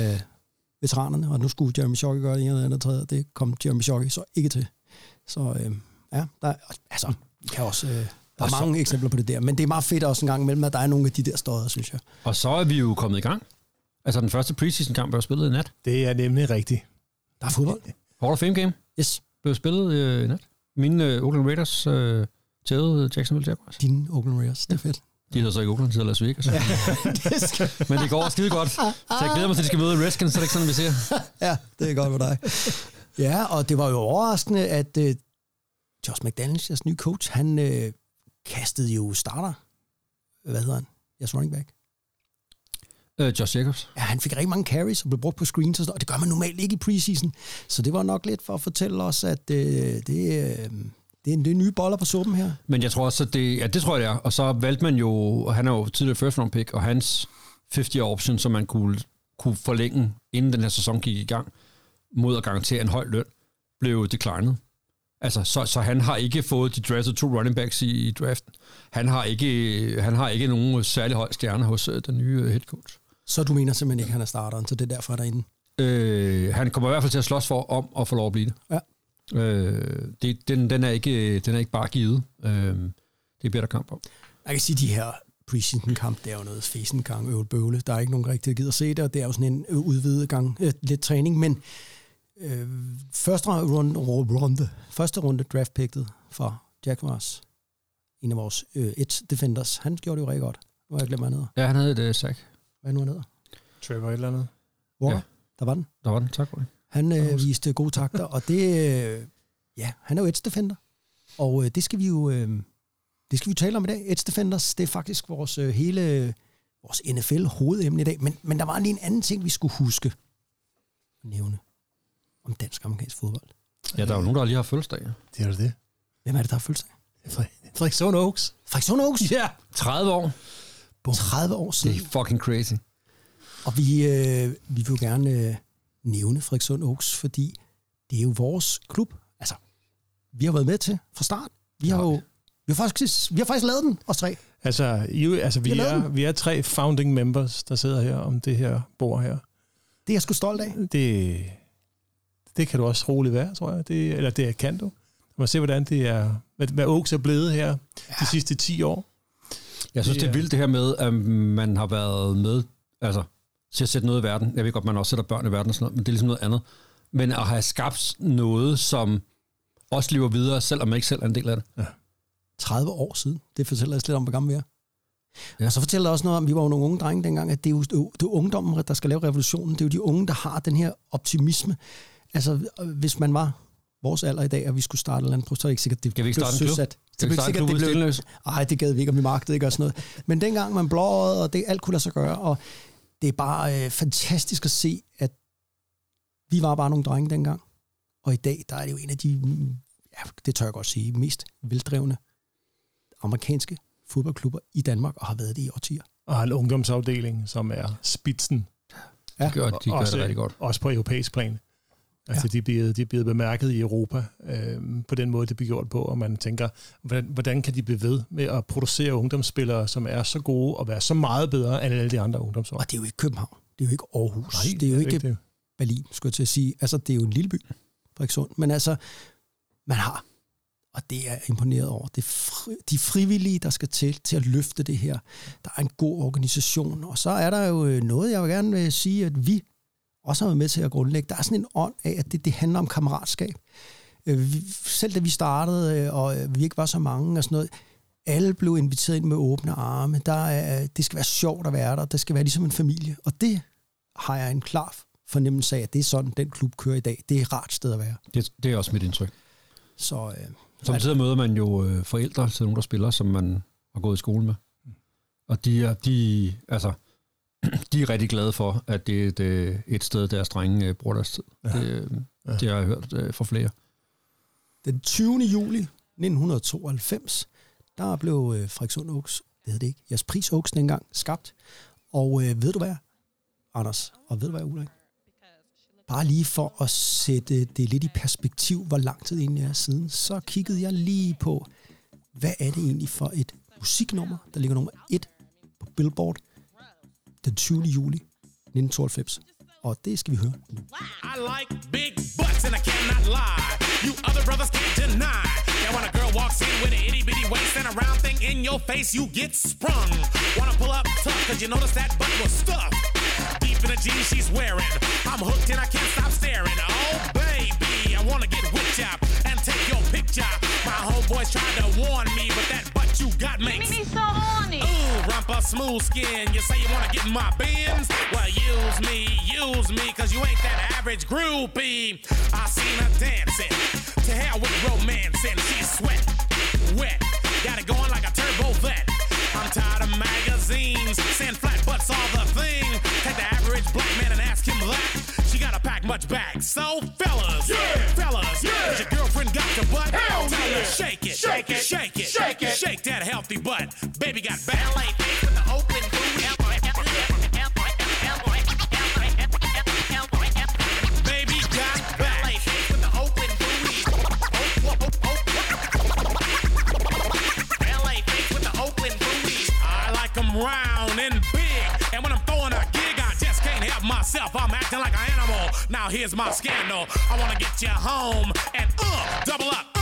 veteranerne, og nu skulle Jeremy Shockey gøre det ene eller andet tredje, det kom Jeremy Shockey så ikke til. Så uh, ja, der, altså, kan også... Uh, der er så, mange eksempler på det der, men det er meget fedt også en gang imellem, at der er nogle af de der støder, synes jeg. Og så er vi jo kommet i gang. Altså den første preseason-kamp, der spillet i nat. Det er nemlig rigtigt. Der er fodbold. Hall of Fame game. Yes. Blev spillet øh, i nat. Mine øh, Oakland Raiders øh, tævede Jacksonville Jaguars. Dine Oakland Raiders, det er fedt. De hedder så ikke Oakland, de hedder Las Vegas. Ja, det skal... Men det går skide godt. Så jeg glæder mig til, at de skal møde Redskins, så det er ikke sådan, vi ser. ja, det er godt med dig. Ja, og det var jo overraskende, at uh, Josh McDaniels, jeres nye coach, han uh, kastede jo starter. Hvad hedder han? Jeres running back. Uh, Josh Jacobs. Ja, han fik rigtig mange carries og blev brugt på screens, og, og det gør man normalt ikke i preseason. Så det var nok lidt for at fortælle os, at uh, det, uh, det er, det er nye boller på suppen her. Men jeg tror også, at det, ja, det tror jeg, det er. Og så valgte man jo, han er jo tidligere first round pick, og hans 50 option, som man kunne, kunne forlænge, inden den her sæson gik i gang, mod at garantere en høj løn, blev declined. Altså, så, så han har ikke fået de draftede to running backs i, i draften. Han har ikke, han har ikke nogen særlig høj stjerne hos uh, den nye head coach. Så du mener simpelthen ikke, at han er starteren, så det er derfor, der er inde? Øh, han kommer i hvert fald til at slås for om at få lov at blive det. Ja. Øh, det den, den, er ikke, den er ikke bare givet. Øh, det bliver der kamp om. Jeg kan sige, de her preseason-kamp, det er jo noget fesen gang øvet bøvle. Der er ikke nogen rigtig, der gider se det, og det er jo sådan en udvidet gang, øh, lidt træning, men øh, første runde, runde, første runde draftpicket for Jaguars, en af vores øh, et defenders, han gjorde det jo rigtig godt. Nu har jeg glemt, hvad han hedder. Ja, han havde det sagt. Hvad nu han hedder? Trevor et eller andet. Walker, ja. der var den. Der var den, tak for det. Han øh, viste gode takter, og det, øh, ja, han er jo edge defender. Og øh, det skal vi jo, øh, det skal vi tale om i dag. Edge defenders, det er faktisk vores øh, hele, vores NFL hovedemne i dag. Men, men der var lige en anden ting, vi skulle huske at nævne om dansk-amerikansk fodbold. Ja, der er jo nogen, der lige har fødselsdag. Det er jo det. Hvem er det, der har fødselsdag? Frederikson Oaks. Frederikson Oaks? Ja, 30 år. 30 år siden. Det er fucking crazy. Og vi, øh, vi vil jo gerne øh, nævne Frederikssund Oaks, fordi det er jo vores klub. Altså, vi har været med til fra start. Vi har jo vi har faktisk, vi har faktisk lavet den, os tre. Altså, I, altså vi, vi, er, vi er tre founding members, der sidder her om det her bord her. Det er jeg sgu stolt af. Det, det kan du også roligt være, tror jeg. Det, eller det kan du. Man se, hvordan det er, hvad, hvad Oaks er blevet her ja. de sidste 10 år. Jeg synes, det er, det er vildt det her med, at man har været med altså, til at sætte noget i verden. Jeg ved godt, man også sætter børn i verden og sådan noget, men det er ligesom noget andet. men at have skabt noget, som også lever videre, selvom man ikke selv er en del af det. 30 år siden. Det fortæller os lidt om, hvor gammel vi er. Ja. Ja. Og så fortæller det også noget om, vi var jo nogle unge drenge dengang, at det er jo, det er jo det er ungdommen, der skal lave revolutionen. Det er jo de unge, der har den her optimisme. Altså, hvis man var vores alder i dag, og vi skulle starte et eller andet, så er det ikke sikkert, det Kan vi ikke blev starte en klub? søsat. Vi blev starte en sikkert, klub det blev- det gad vi ikke, og vi magtede ikke og sådan noget. Men dengang man blåede, og det alt kunne lade sig gøre, og det er bare øh, fantastisk at se, at vi var bare nogle drenge dengang. Og i dag, der er det jo en af de, ja, det tør jeg godt sige, mest veldrevne amerikanske fodboldklubber i Danmark, og har været det i årtier. Og har en ungdomsafdeling, som er spidsen. Ja. De gør, de gør også, det rigtig godt. Også på europæisk plan. Altså, ja. de, er blevet, de er blevet bemærket i Europa øh, på den måde, det bliver gjort på, og man tænker, hvordan, hvordan kan de blive ved med at producere ungdomsspillere, som er så gode og være så meget bedre end alle de andre ungdomsår? Og det er jo ikke København, det er jo ikke Aarhus, Nej, det er jo ikke det. Berlin, skulle jeg til at sige. Altså, det er jo en lille by, Frederikssund. Men altså, man har, og det er jeg imponeret over, det fri, de frivillige, der skal til, til at løfte det her. Der er en god organisation, og så er der jo øh, noget, jeg vil gerne vil sige, at vi også har været med til at grundlægge. Der er sådan en ånd af, at det, det handler om kammeratskab. Øh, selv da vi startede, øh, og øh, vi ikke var så mange og sådan noget, alle blev inviteret ind med åbne arme. Der er, det skal være sjovt at være der. Det skal være ligesom en familie. Og det har jeg en klar fornemmelse af, at det er sådan, den klub kører i dag. Det er et rart sted at være. Det, det er også mit indtryk. Så øh, Samtidig møder man jo øh, forældre til nogen, der spiller, som man har gået i skole med. Og de er, de, altså, de er rigtig glade for, at det er et, øh, et sted, deres drenge øh, bruger deres tid. Ja. Det, øh, Ja. det har jeg hørt fra flere. den 20. juli 1992, der blev øh, Frederikssund Oaks, det hed det ikke, jeres pris Oaks dengang, skabt. Og øh, ved du hvad, Anders, og ved du hvad, Ulrik? Bare lige for at sætte det lidt i perspektiv, hvor lang tid egentlig er siden, så kiggede jeg lige på, hvad er det egentlig for et musiknummer, der ligger nummer et på Billboard den 20. juli 1992. Og det skal vi høre nu. I like big butts and I cannot lie. You other brothers can't deny. That when a girl walks in with an itty bitty waist and a round thing in your face, you get sprung. Wanna pull up tough cause you notice that butt was stuffed. Deep in the jeans she's wearing. I'm hooked and I can't stop staring. Oh baby, I wanna get whipped up and take your picture. My homeboys tried to warn me, but that butt you got makes me so rumpa smooth skin. You say you wanna get in my bins? Well, use me, use me, cause you ain't that average groupie. I seen her dancing. To hell with romance, and she's sweat, wet. Got it going like a turbo vet. I'm tired of magazines, saying flat butts all the thing. Take the average black man and ask him that. She gotta pack much back. So, fellas, yeah. fellas, has your girlfriend got the butt? Hell Tell her yeah. shake it, Shake it. shake it, Now my head get the cowboy. Baby back like with the Oakland booty. LA trip with the Oakland booty. I like them round and big. And when I'm throwing a gig on Jes Kane, I have myself. I'm acting like an animal. Now here's my scandal. I wanna get you home and uh, double up, uh, uh.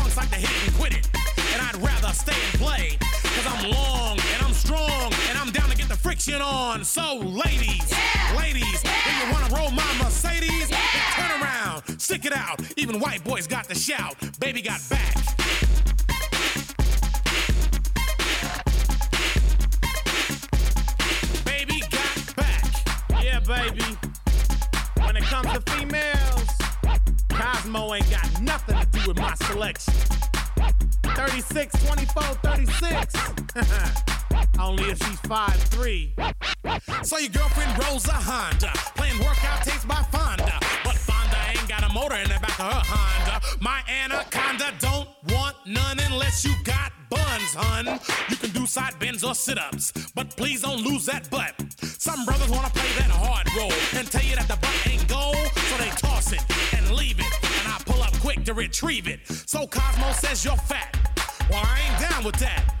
punks like to hit and quit it. And I'd rather stay and play, cause I'm long and I'm strong, and I'm down to get the friction on. So, ladies, ladies, if you wanna roll my Mercedes, then turn around, stick it out. Even white boys got the shout. Baby got back. Baby got back. Yeah, baby. When it comes to females, Cosmo ain't got nothing to do with my selection. 36, 24, 36. Only if she's 5'3. So your girlfriend rolls a Honda, playing workout tapes by Fonda. But Fonda ain't got a motor in the back of her Honda. My anaconda don't want none unless you got buns, hun. You can do side bends or sit ups, but please don't lose that butt. Some brothers wanna play that hard role and tell you that the butt ain't gold, so they toss it and leave it. And I pull up quick to retrieve it. So Cosmo says you're fat. Well, I ain't down with that.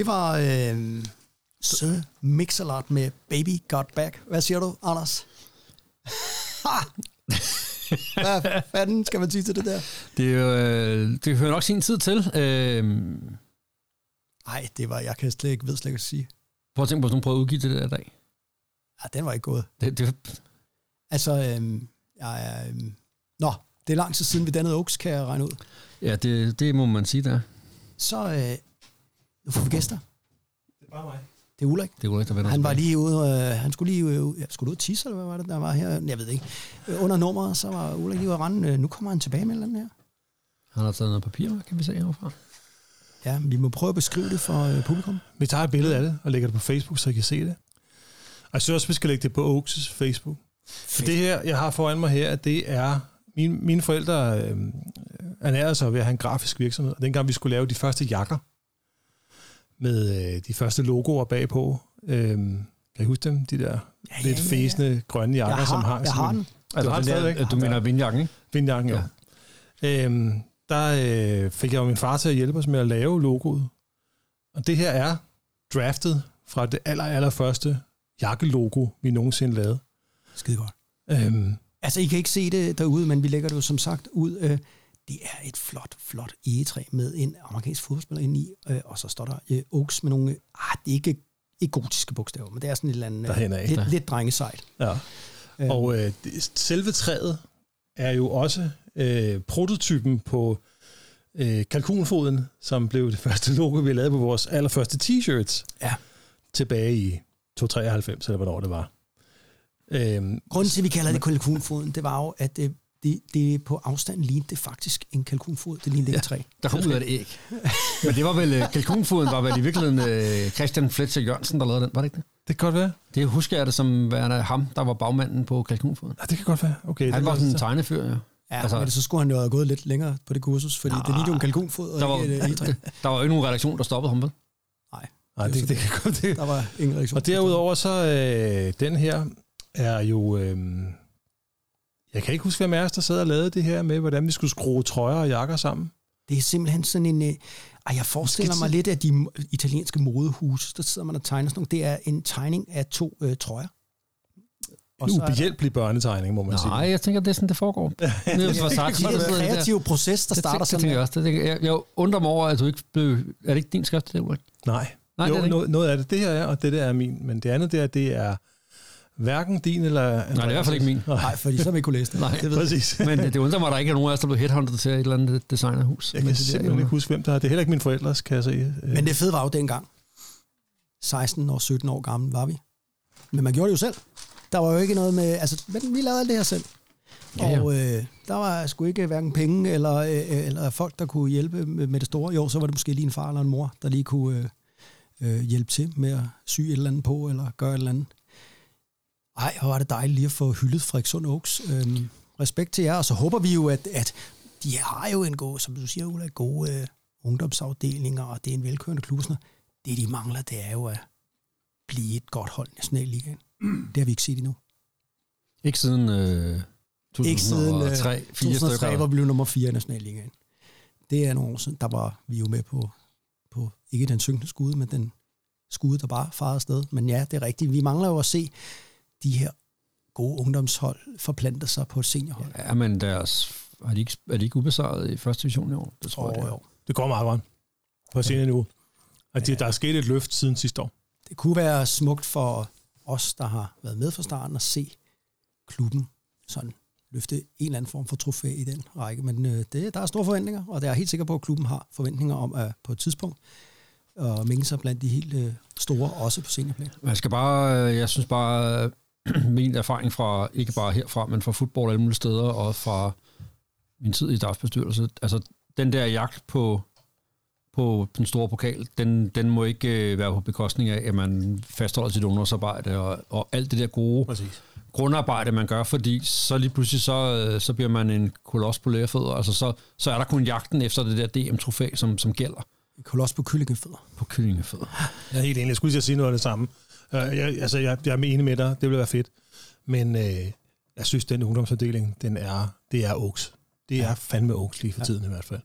Det var øh, Sir Mix-a-Lot med Baby Got Back. Hvad siger du, Anders? Hvad fanden skal man sige til det der? Det, er jo, øh, det hører nok sin tid til. Øh, Nej, det var, jeg kan slet ikke, ved slet ikke at sige. prøv at tænke på, hvis nogen prøver at udgive det der i dag. Ja, den var ikke gået. Det, det, Altså, øhm, jeg. Øhm, nå, det er lang tid siden, vi dannede Oaks, kan jeg regne ud. ja, det, det må man sige der. Så øh, nu får vi gæster. Det er bare mig. Det er Ulrik. Det er ikke, der vender Han var lige ude, øh, han skulle lige ud, ja, skulle ud og tisse, eller hvad var det, der var her? Jeg ved ikke. Øh, under nummeret, så var Ulrik lige ude at rende. Øh, nu kommer han tilbage med andet her. Han har taget noget papir, kan vi se herfra. Ja, vi må prøve at beskrive det for øh, publikum. Vi tager et billede af det og lægger det på Facebook, så I kan se det. Og jeg synes også, vi skal lægge det på Oaks' Facebook. For det her, jeg har foran mig her, det er... Mine, mine forældre øh, ernærede sig ved at have en grafisk virksomhed. Og dengang vi skulle lave de første jakker, med øh, de første logoer bagpå, øh, kan I huske dem? De der ja, lidt ja, ja. fæsende grønne jakker, Jeg som har, hang jeg sådan har en- den. Altså, du, den har der- du mener vindjakken? Vindjakken, ja. Øhm, der øh, fik jeg jo min far til at hjælpe os med at lave logoet. Og det her er draftet fra det aller, aller første jakkelogo, vi nogensinde lavede. Skide godt. Øhm, Altså, I kan ikke se det derude, men vi lægger det jo som sagt ud. Øh, det er et flot, flot egetræ med en amerikansk fodboldspiller inde i, øh, og så står der øh, Oaks med nogle, ah, det er ikke, ikke gotiske bogstaver, men det er sådan et eller andet, af. lidt, lidt drengesejt. ja. Og øh, det, selve træet er jo også øh, prototypen på øh, kalkunfoden, som blev det første logo, vi lavede på vores allerførste t-shirts Ja. tilbage i 293, eller hvornår det var. Øhm, Grunden til, at vi kalder det kalkunfoden, det var jo, at det, det, det på afstand lignede det faktisk en kalkunfod. Det lignede ikke et træ. Der kom ud af det æg. Men det var vel, øh, kalkunfoden var vel i virkeligheden øh, Christian Fletcher Jørgensen, der lavede den, var det ikke det? det kan godt være. Det husker jeg det som værende ham, der var bagmanden på kalkunfoden. Ja, det kan godt være. Okay, Han det var sådan en tegnefyr, ja. Ja, Altså- men så skulle han jo have gået lidt længere på det kursus, fordi Nå, det lignede jo en kalkunfod, og Der var, ikke et egetræ. der var jo ikke nogen redaktion, der stoppede ham, vel? Nej, Nej, det, det kan godt det. der var ingen reaktion. Og derudover så, øh, den her er jo... Øh, jeg kan ikke huske, hvem af os, der sad og lavede det her med, hvordan vi skulle skrue trøjer og jakker sammen. Det er simpelthen sådan en... Øh, ej, jeg forestiller mig lidt af de italienske modehuse, der sidder man og tegner sådan nogle. Det er en tegning af to øh, trøjer. Og En ubehjælpelig børnetegning, må man sige. Nej, jeg tænker, det er sådan, det foregår. Det er en kreativ proces, der Det starter sådan jeg også. Det, tænker jeg, jeg undrer mig over, at du ikke blev... Er det ikke din skrift, det, Ulrik? Nej, Nej, jo, det er noget, noget af det, det her er, og det der er min. Men det andet der, det er hverken din eller... Nej, det er i hvert fald ikke min. Nej, fordi så vil vi ikke kunne læse det. Nej, det ved. Præcis. Men det undrer mig, at der ikke er nogen af os, der blev headhunted til et eller andet designerhus. Jeg Men kan det der, simpelthen jo- ikke huske, hvem der er. Det er heller ikke mine forældres, kan jeg se. Øh, Men det fede var jo dengang. 16 år, 17 år gammel var vi. Men man gjorde det jo selv. Der var jo ikke noget med... Altså, men vi lavede alt det her selv. Ja, ja. Og øh, der var sgu ikke hverken penge eller, øh, eller folk, der kunne hjælpe med, med det store. Jo, så var det måske lige en far eller en mor, der lige kunne øh, øh, hjælpe til med at sy et eller andet på, eller gøre et eller andet. Ej, hvor var det dejligt lige at få hyldet Frederikssund Oaks. Øhm, respekt til jer, og så håber vi jo, at, at de har jo en god, som du siger, Ulla, gode øh, ungdomsafdelinger, og det er en velkørende klub. sådan. Det, de mangler, det er jo at blive et godt hold i Nationalligaen. Det har vi ikke set endnu. Ikke siden øh, 2003, Ikke siden øh, 4 2003, stykker. hvor vi blev nummer 4 i Nationalligaen. Det er nogle år siden. Der var vi jo med på, på ikke den synkende skud, men den skud, der bare farede afsted. Men ja, det er rigtigt. Vi mangler jo at se de her gode ungdomshold forplante sig på et seniorhold. Ja, men deres er, de ikke, er de ikke ubesejret i første division i år? Det tror Åh, jeg, det er. jo. Det går meget godt på senior niveau. Og de, der er sket et løft siden sidste år. Det kunne være smukt for os, der har været med fra starten, at se klubben sådan løfte en eller anden form for trofæ i den række. Men øh, det, der er store forventninger, og jeg er helt sikker på, at klubben har forventninger om at på et tidspunkt og mænge sig blandt de helt øh, store, også på seniorplan. Man skal bare, øh, jeg synes bare, min erfaring fra, ikke bare herfra, men fra fodbold alle mulige steder, og fra min tid i dagsbestyrelse, altså den der jagt på, på den store pokal, den, den må ikke øh, være på bekostning af, at man fastholder sit ungdomsarbejde og, og alt det der gode Præcis. grundarbejde, man gør, fordi så lige pludselig, så, øh, så bliver man en koloss på lærefødder. Altså så, så er der kun jagten efter det der DM-trofæ, som, som gælder En koloss på kyllingefødder. på kyllingefødder. Jeg er helt enig. Jeg skulle sige noget af det samme. Uh, jeg, altså, jeg, jeg er enig med dig. Det ville være fedt. Men uh, jeg synes, den ungdomsafdeling, den er, det er Oaks. Det er fandme Oaks lige for tiden i hvert fald.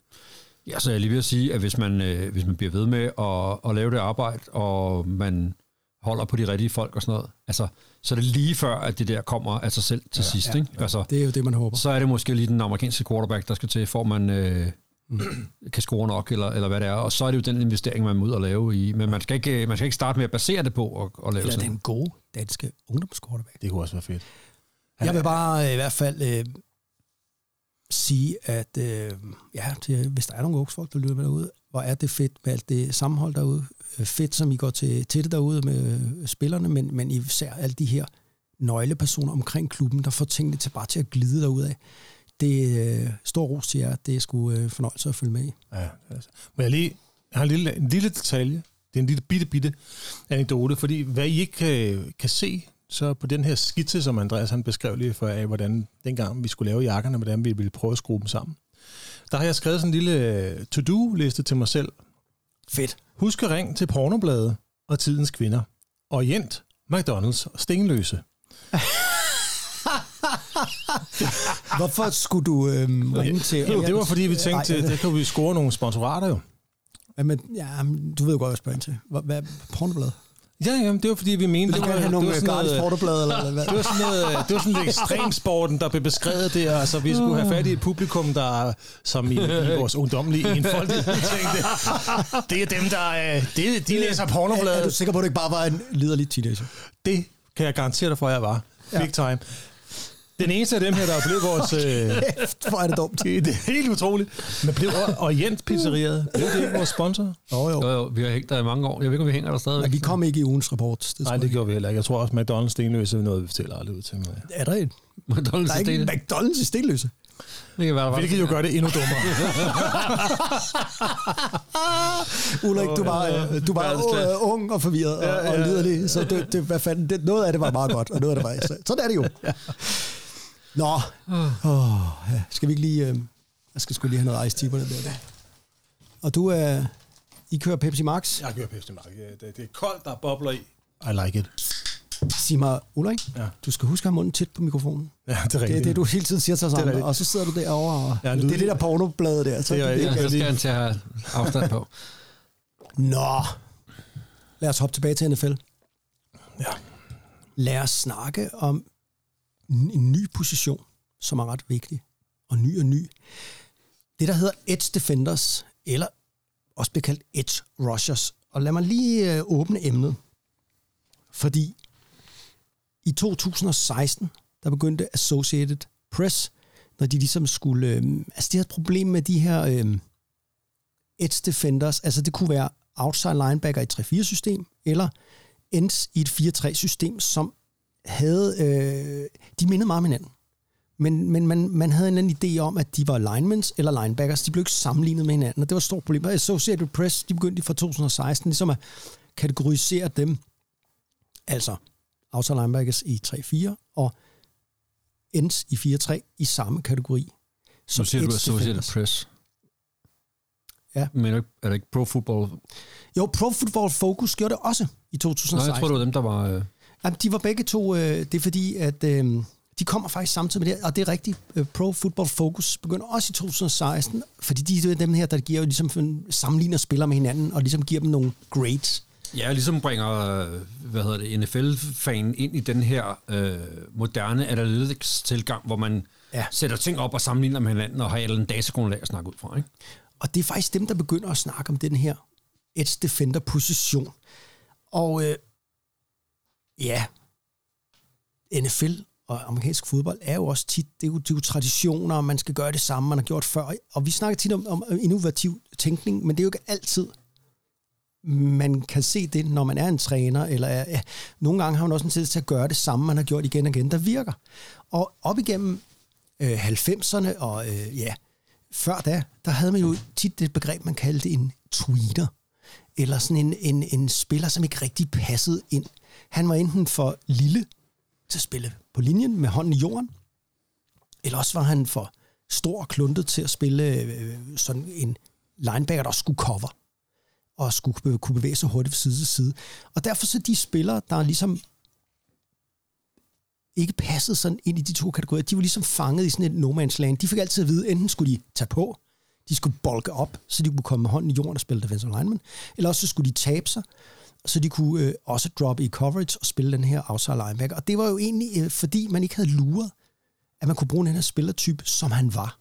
Ja, så jeg lige ved at sige, at hvis man, øh, hvis man bliver ved med at, at lave det arbejde, og man holder på de rigtige folk og sådan noget, altså, så er det lige før, at det der kommer af sig selv til ja, sidst. ja, ikke? Altså, Det er jo det, man håber. så er det måske lige den amerikanske quarterback, der skal til, for man øh, kan score nok, eller, eller hvad det er. Og så er det jo den investering, man må ud og lave i. Men man skal ikke, man skal ikke starte med at basere det på at, at lave Eller sådan den gode danske ungdomsquarterback. Det kunne også være fedt. Jeg vil bare øh, i hvert fald øh, sige, at øh, ja, til, hvis der er nogle Oaks-folk, der lytter med derude, hvor er det fedt med alt det sammenhold derude. Øh, fedt, som I går til, til det derude med øh, spillerne, men, men især alle de her nøglepersoner omkring klubben, der får tingene til bare til at glide derud af. Det er øh, stor ros til jer. Det er sgu øh, fornøjelse at følge med i. Ja, altså. Men jeg, lige, jeg har en lille, en lille detalje. Det er en lille bitte, bitte anekdote, fordi hvad I ikke kan, kan se, så på den her skitse, som Andreas han beskrev lige før af, hvordan dengang vi skulle lave jakkerne, hvordan vi ville prøve at skrue dem sammen. Der har jeg skrevet sådan en lille to-do-liste til mig selv. Fedt. Husk at ringe til Pornobladet og Tidens Kvinder. Orient, McDonald's og Stenløse. Hvorfor skulle du øh, ringe til... Jo, det var fordi, vi tænkte, Ej, der kan vi score nogle sponsorater jo. Ja, men, ja, du ved jo godt, hvad jeg spørger ind til. Hvad, hvad pornoblad? Ja, ja, det var fordi, vi mente, det var, have nogle øh, sådan gratis noget, pornoblad, eller, hvad? det var sådan noget, det var sådan ekstremsporten, der blev beskrevet der, altså vi skulle have fat i et publikum, der som i, i vores ungdomlige enfoldighed tænkte, det er dem, der, øh, det, de læser Er, er du sikker på, at det ikke bare var en liderlig teenager? Det kan jeg garantere dig for, at jeg var. Big time. Den eneste af dem her, der blev vores... Øh, Kæft, hvor er det dumt. det, det er helt utroligt. Men blev Orient Pizzeriet, blev det ikke vores sponsor? Jo, jo. Jo, jo, vi har hængt der i mange år. Jeg ved ikke, om vi hænger der stadig. Men vi kom ikke i ugens rapport. Det Nej, det jeg gjorde vi heller ikke. Jeg tror også, McDonald's Stenløse er noget, vi fortæller aldrig ud til mig. Er der en? McDonald's Der er ikke. McDonald's i Stenløse. Det kan være. Hvilket jo gør det endnu dummere. Ulrik, du var, øh, du var øh, ung og forvirret og, og liderlig, så det, det, hvad fanden, det, noget af det var meget godt, og noget af det var ikke. Sådan er det jo. Nå, oh, ja. skal vi ikke lige... Øh, jeg skal sgu lige have noget ice tea på det der. Og du er... Øh, I kører Pepsi Max. Jeg kører Pepsi Max. Det, det er koldt, der er bobler i. I like it. Sig mig, Ulrik, Ja. du skal huske at have munden tæt på mikrofonen. Ja, det er Det rigtigt. er det, du hele tiden siger til os andre, og så sidder du derovre, og Ja, det er det der pornoblad der. Så Det er det, det, Ja, så skal han til at have afstand på. Nå, lad os hoppe tilbage til NFL. Ja. Lad os snakke om en, ny position, som er ret vigtig, og ny og ny. Det, der hedder Edge Defenders, eller også bliver kaldt Edge Rushers. Og lad mig lige øh, åbne emnet, fordi i 2016, der begyndte Associated Press, når de ligesom skulle... Øh, altså, de havde et problem med de her... Øh, edge defenders, altså det kunne være outside linebacker i et 3-4-system, eller ends i et 4-3-system, som havde, øh, de mindede meget om hinanden. Men, men man, man havde en eller anden idé om, at de var linemans eller linebackers. De blev ikke sammenlignet med hinanden, og det var et stort problem. Og Associated Press, de begyndte fra 2016 ligesom at kategorisere dem, altså outside linebackers i 3-4, og ends i 4-3 i samme kategori. Så siger du Associated. Press. Ja. Men er det ikke Pro Football? Jo, Pro Football Focus gjorde det også i Nej, 2016. jeg tror, det var dem, der var... Øh, Jamen, de var begge to, øh, det er fordi, at øh, de kommer faktisk samtidig med det, og det er rigtigt. Øh, Pro Football Focus begynder også i 2016, fordi de er dem her, der giver jo ligesom en- sammenligner spillere med hinanden, og ligesom giver dem nogle grades. Ja, ligesom bringer, øh, hvad hedder det, NFL-fan ind i den her øh, moderne analytics-tilgang, hvor man Ja. sætter ting op og sammenligner med hinanden, og har et eller andet datagrundlag at snakke ud fra. Ikke? Og det er faktisk dem, der begynder at snakke om den her edge defender position. Og øh, ja, NFL og amerikansk fodbold er jo også tit, det er jo, det er jo traditioner, og man skal gøre det samme, man har gjort før. Og vi snakker tit om, om innovativ tænkning, men det er jo ikke altid, man kan se det, når man er en træner, eller er, ja, nogle gange har man også en tid til at gøre det samme, man har gjort igen og igen, der virker. Og op igennem øh, 90'erne og øh, ja, før da, der havde man jo tit det begreb, man kaldte en tweeter. Eller sådan en, en, en spiller, som ikke rigtig passede ind. Han var enten for lille til at spille på linjen med hånden i jorden, eller også var han for stor og kluntet til at spille øh, sådan en linebacker, der skulle cover og skulle kunne bevæge sig hurtigt fra side til side. Og derfor så de spillere, der ligesom ikke passede sådan ind i de to kategorier, de var ligesom fanget i sådan et no man's land. De fik altid at vide, enten skulle de tage på, de skulle bolke op, så de kunne komme med hånden i jorden og spille defensive lineman, eller også så skulle de tabe sig, så de kunne øh, også droppe i coverage og spille den her outside linebacker. Og det var jo egentlig, øh, fordi man ikke havde luret, at man kunne bruge den her spillertype, som han var.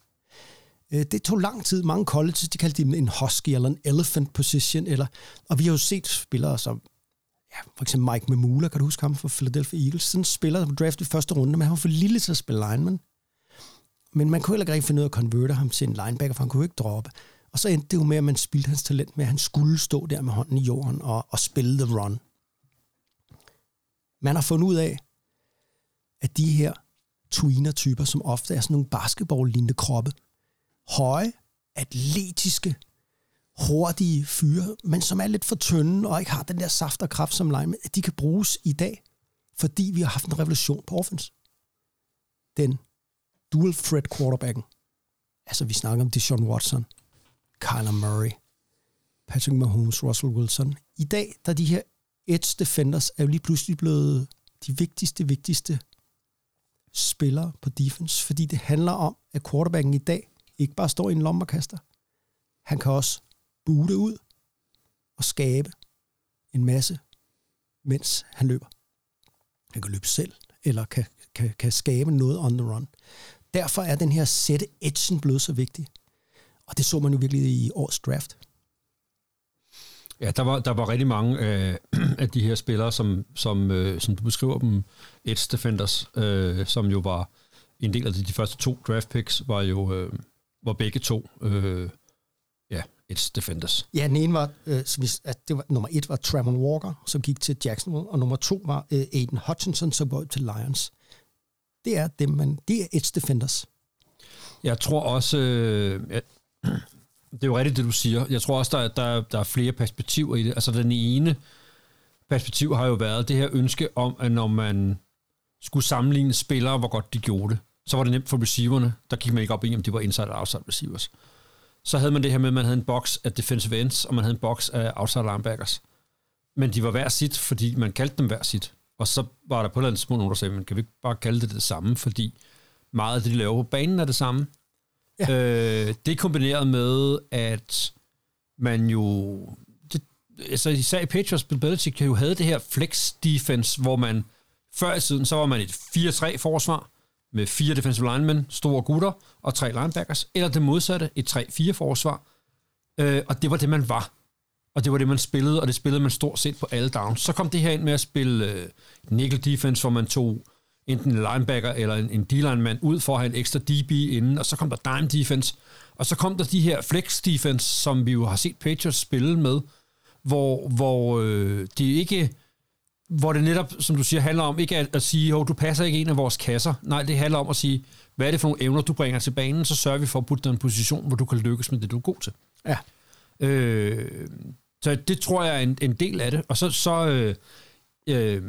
Øh, det tog lang tid. Mange colleges, de kaldte dem en husky eller en elephant position. Eller, og vi har jo set spillere som ja, for eksempel Mike Mamula, kan du huske ham fra Philadelphia Eagles? Sådan en spiller, der blev draftet i første runde, men han var for lille til at spille lineman. Men man kunne heller ikke finde ud af at konvertere ham til en linebacker, for han kunne jo ikke droppe. Og så endte det jo med, at man spildte hans talent med, at han skulle stå der med hånden i jorden og, og spille the run. Man har fundet ud af, at de her tweener-typer, som ofte er sådan nogle basketball-lignende kroppe, høje, atletiske, hurtige fyre, men som er lidt for tynde og ikke har den der saft og kraft som line, at de kan bruges i dag, fordi vi har haft en revolution på offense. Den dual threat quarterbacken. Altså, vi snakker om Deshaun Watson, Kyler Murray, Patrick Mahomes, Russell Wilson. I dag, der de her edge defenders er jo lige pludselig blevet de vigtigste, vigtigste spillere på defense, fordi det handler om, at quarterbacken i dag ikke bare står i en lommerkaster. Han kan også bute ud og skabe en masse, mens han løber. Han kan løbe selv, eller kan, kan, kan skabe noget on the run. Derfor er den her sætte edgen blevet så vigtig. Og det så man jo virkelig i årets draft. Ja, der var, der var rigtig mange øh, af de her spillere, som, som, øh, som du beskriver dem, edge defenders, øh, som jo var en del af de, de første to draft picks, var jo øh, var begge to øh, ja, edge defenders. Ja, den ene var, øh, som vi, at det var, nummer et var Tramon Walker, som gik til Jacksonville, og nummer to var øh, Aiden Hutchinson, som går til Lions. Det er dem, man, det er edge defenders. Jeg tror også, øh, det er jo rigtigt, det du siger. Jeg tror også, der, der, der er flere perspektiver i det. Altså den ene perspektiv har jo været det her ønske om, at når man skulle sammenligne spillere, hvor godt de gjorde det, så var det nemt for receiverne. Der gik man ikke op i, om de var inside eller outside receivers. Så havde man det her med, at man havde en box af defensive ends, og man havde en box af outside linebackers. Men de var hver sit, fordi man kaldte dem hver sit. Og så var der på et eller andet tidspunkt nogen, der sagde, man kan vi ikke bare kalde det det samme, fordi meget af det, de laver på banen, er det samme. Ja. Øh, det kombineret med, at man jo... Det, altså især i Patriots, Bill Belichick jo havde det her flex defense, hvor man før i tiden, så var man et 4-3 forsvar, med fire defensive linemen, store gutter og tre linebackers, eller det modsatte, et 3-4 forsvar. Øh, og det var det, man var. Og det var det, man spillede, og det spillede man stort set på alle downs. Så kom det her ind med at spille øh, nickel defense, hvor man tog enten en linebacker eller en, en D-line-mand ud for at have en ekstra DB inden, og så kom der dime defense, og så kom der de her flex defense, som vi jo har set Patriots spille med, hvor, hvor øh, de ikke hvor det netop, som du siger, handler om ikke at, at sige, at du passer ikke en af vores kasser. Nej, det handler om at sige, hvad er det for nogle evner, du bringer til banen, så sørger vi for at putte dig i en position, hvor du kan lykkes med det, du er god til. Ja. Øh, så det tror jeg er en, en del af det. Og så, så øh, øh,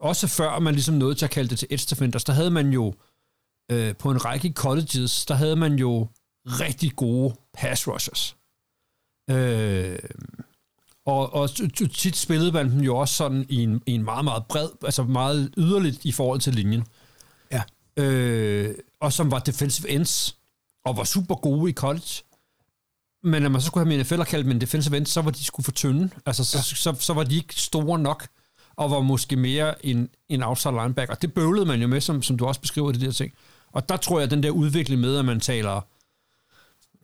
også før man ligesom nåede til at kalde det til edge defenders, der havde man jo øh, på en række colleges, der havde man jo rigtig gode pass rushers. Øh, og, og tit spillede man dem jo også sådan i en, i en meget, meget bred, altså meget yderligt i forhold til linjen. Ja. Øh, og som var defensive ends, og var super gode i college. Men når man så skulle have med NFL og kalde dem en defensive ends, så var de skulle for tynde. Altså, så, ja. så, så, så var de ikke store nok, og var måske mere en, en outside linebacker. Det bøvlede man jo med, som, som du også beskriver det der ting. Og der tror jeg, at den der udvikling med, at man taler,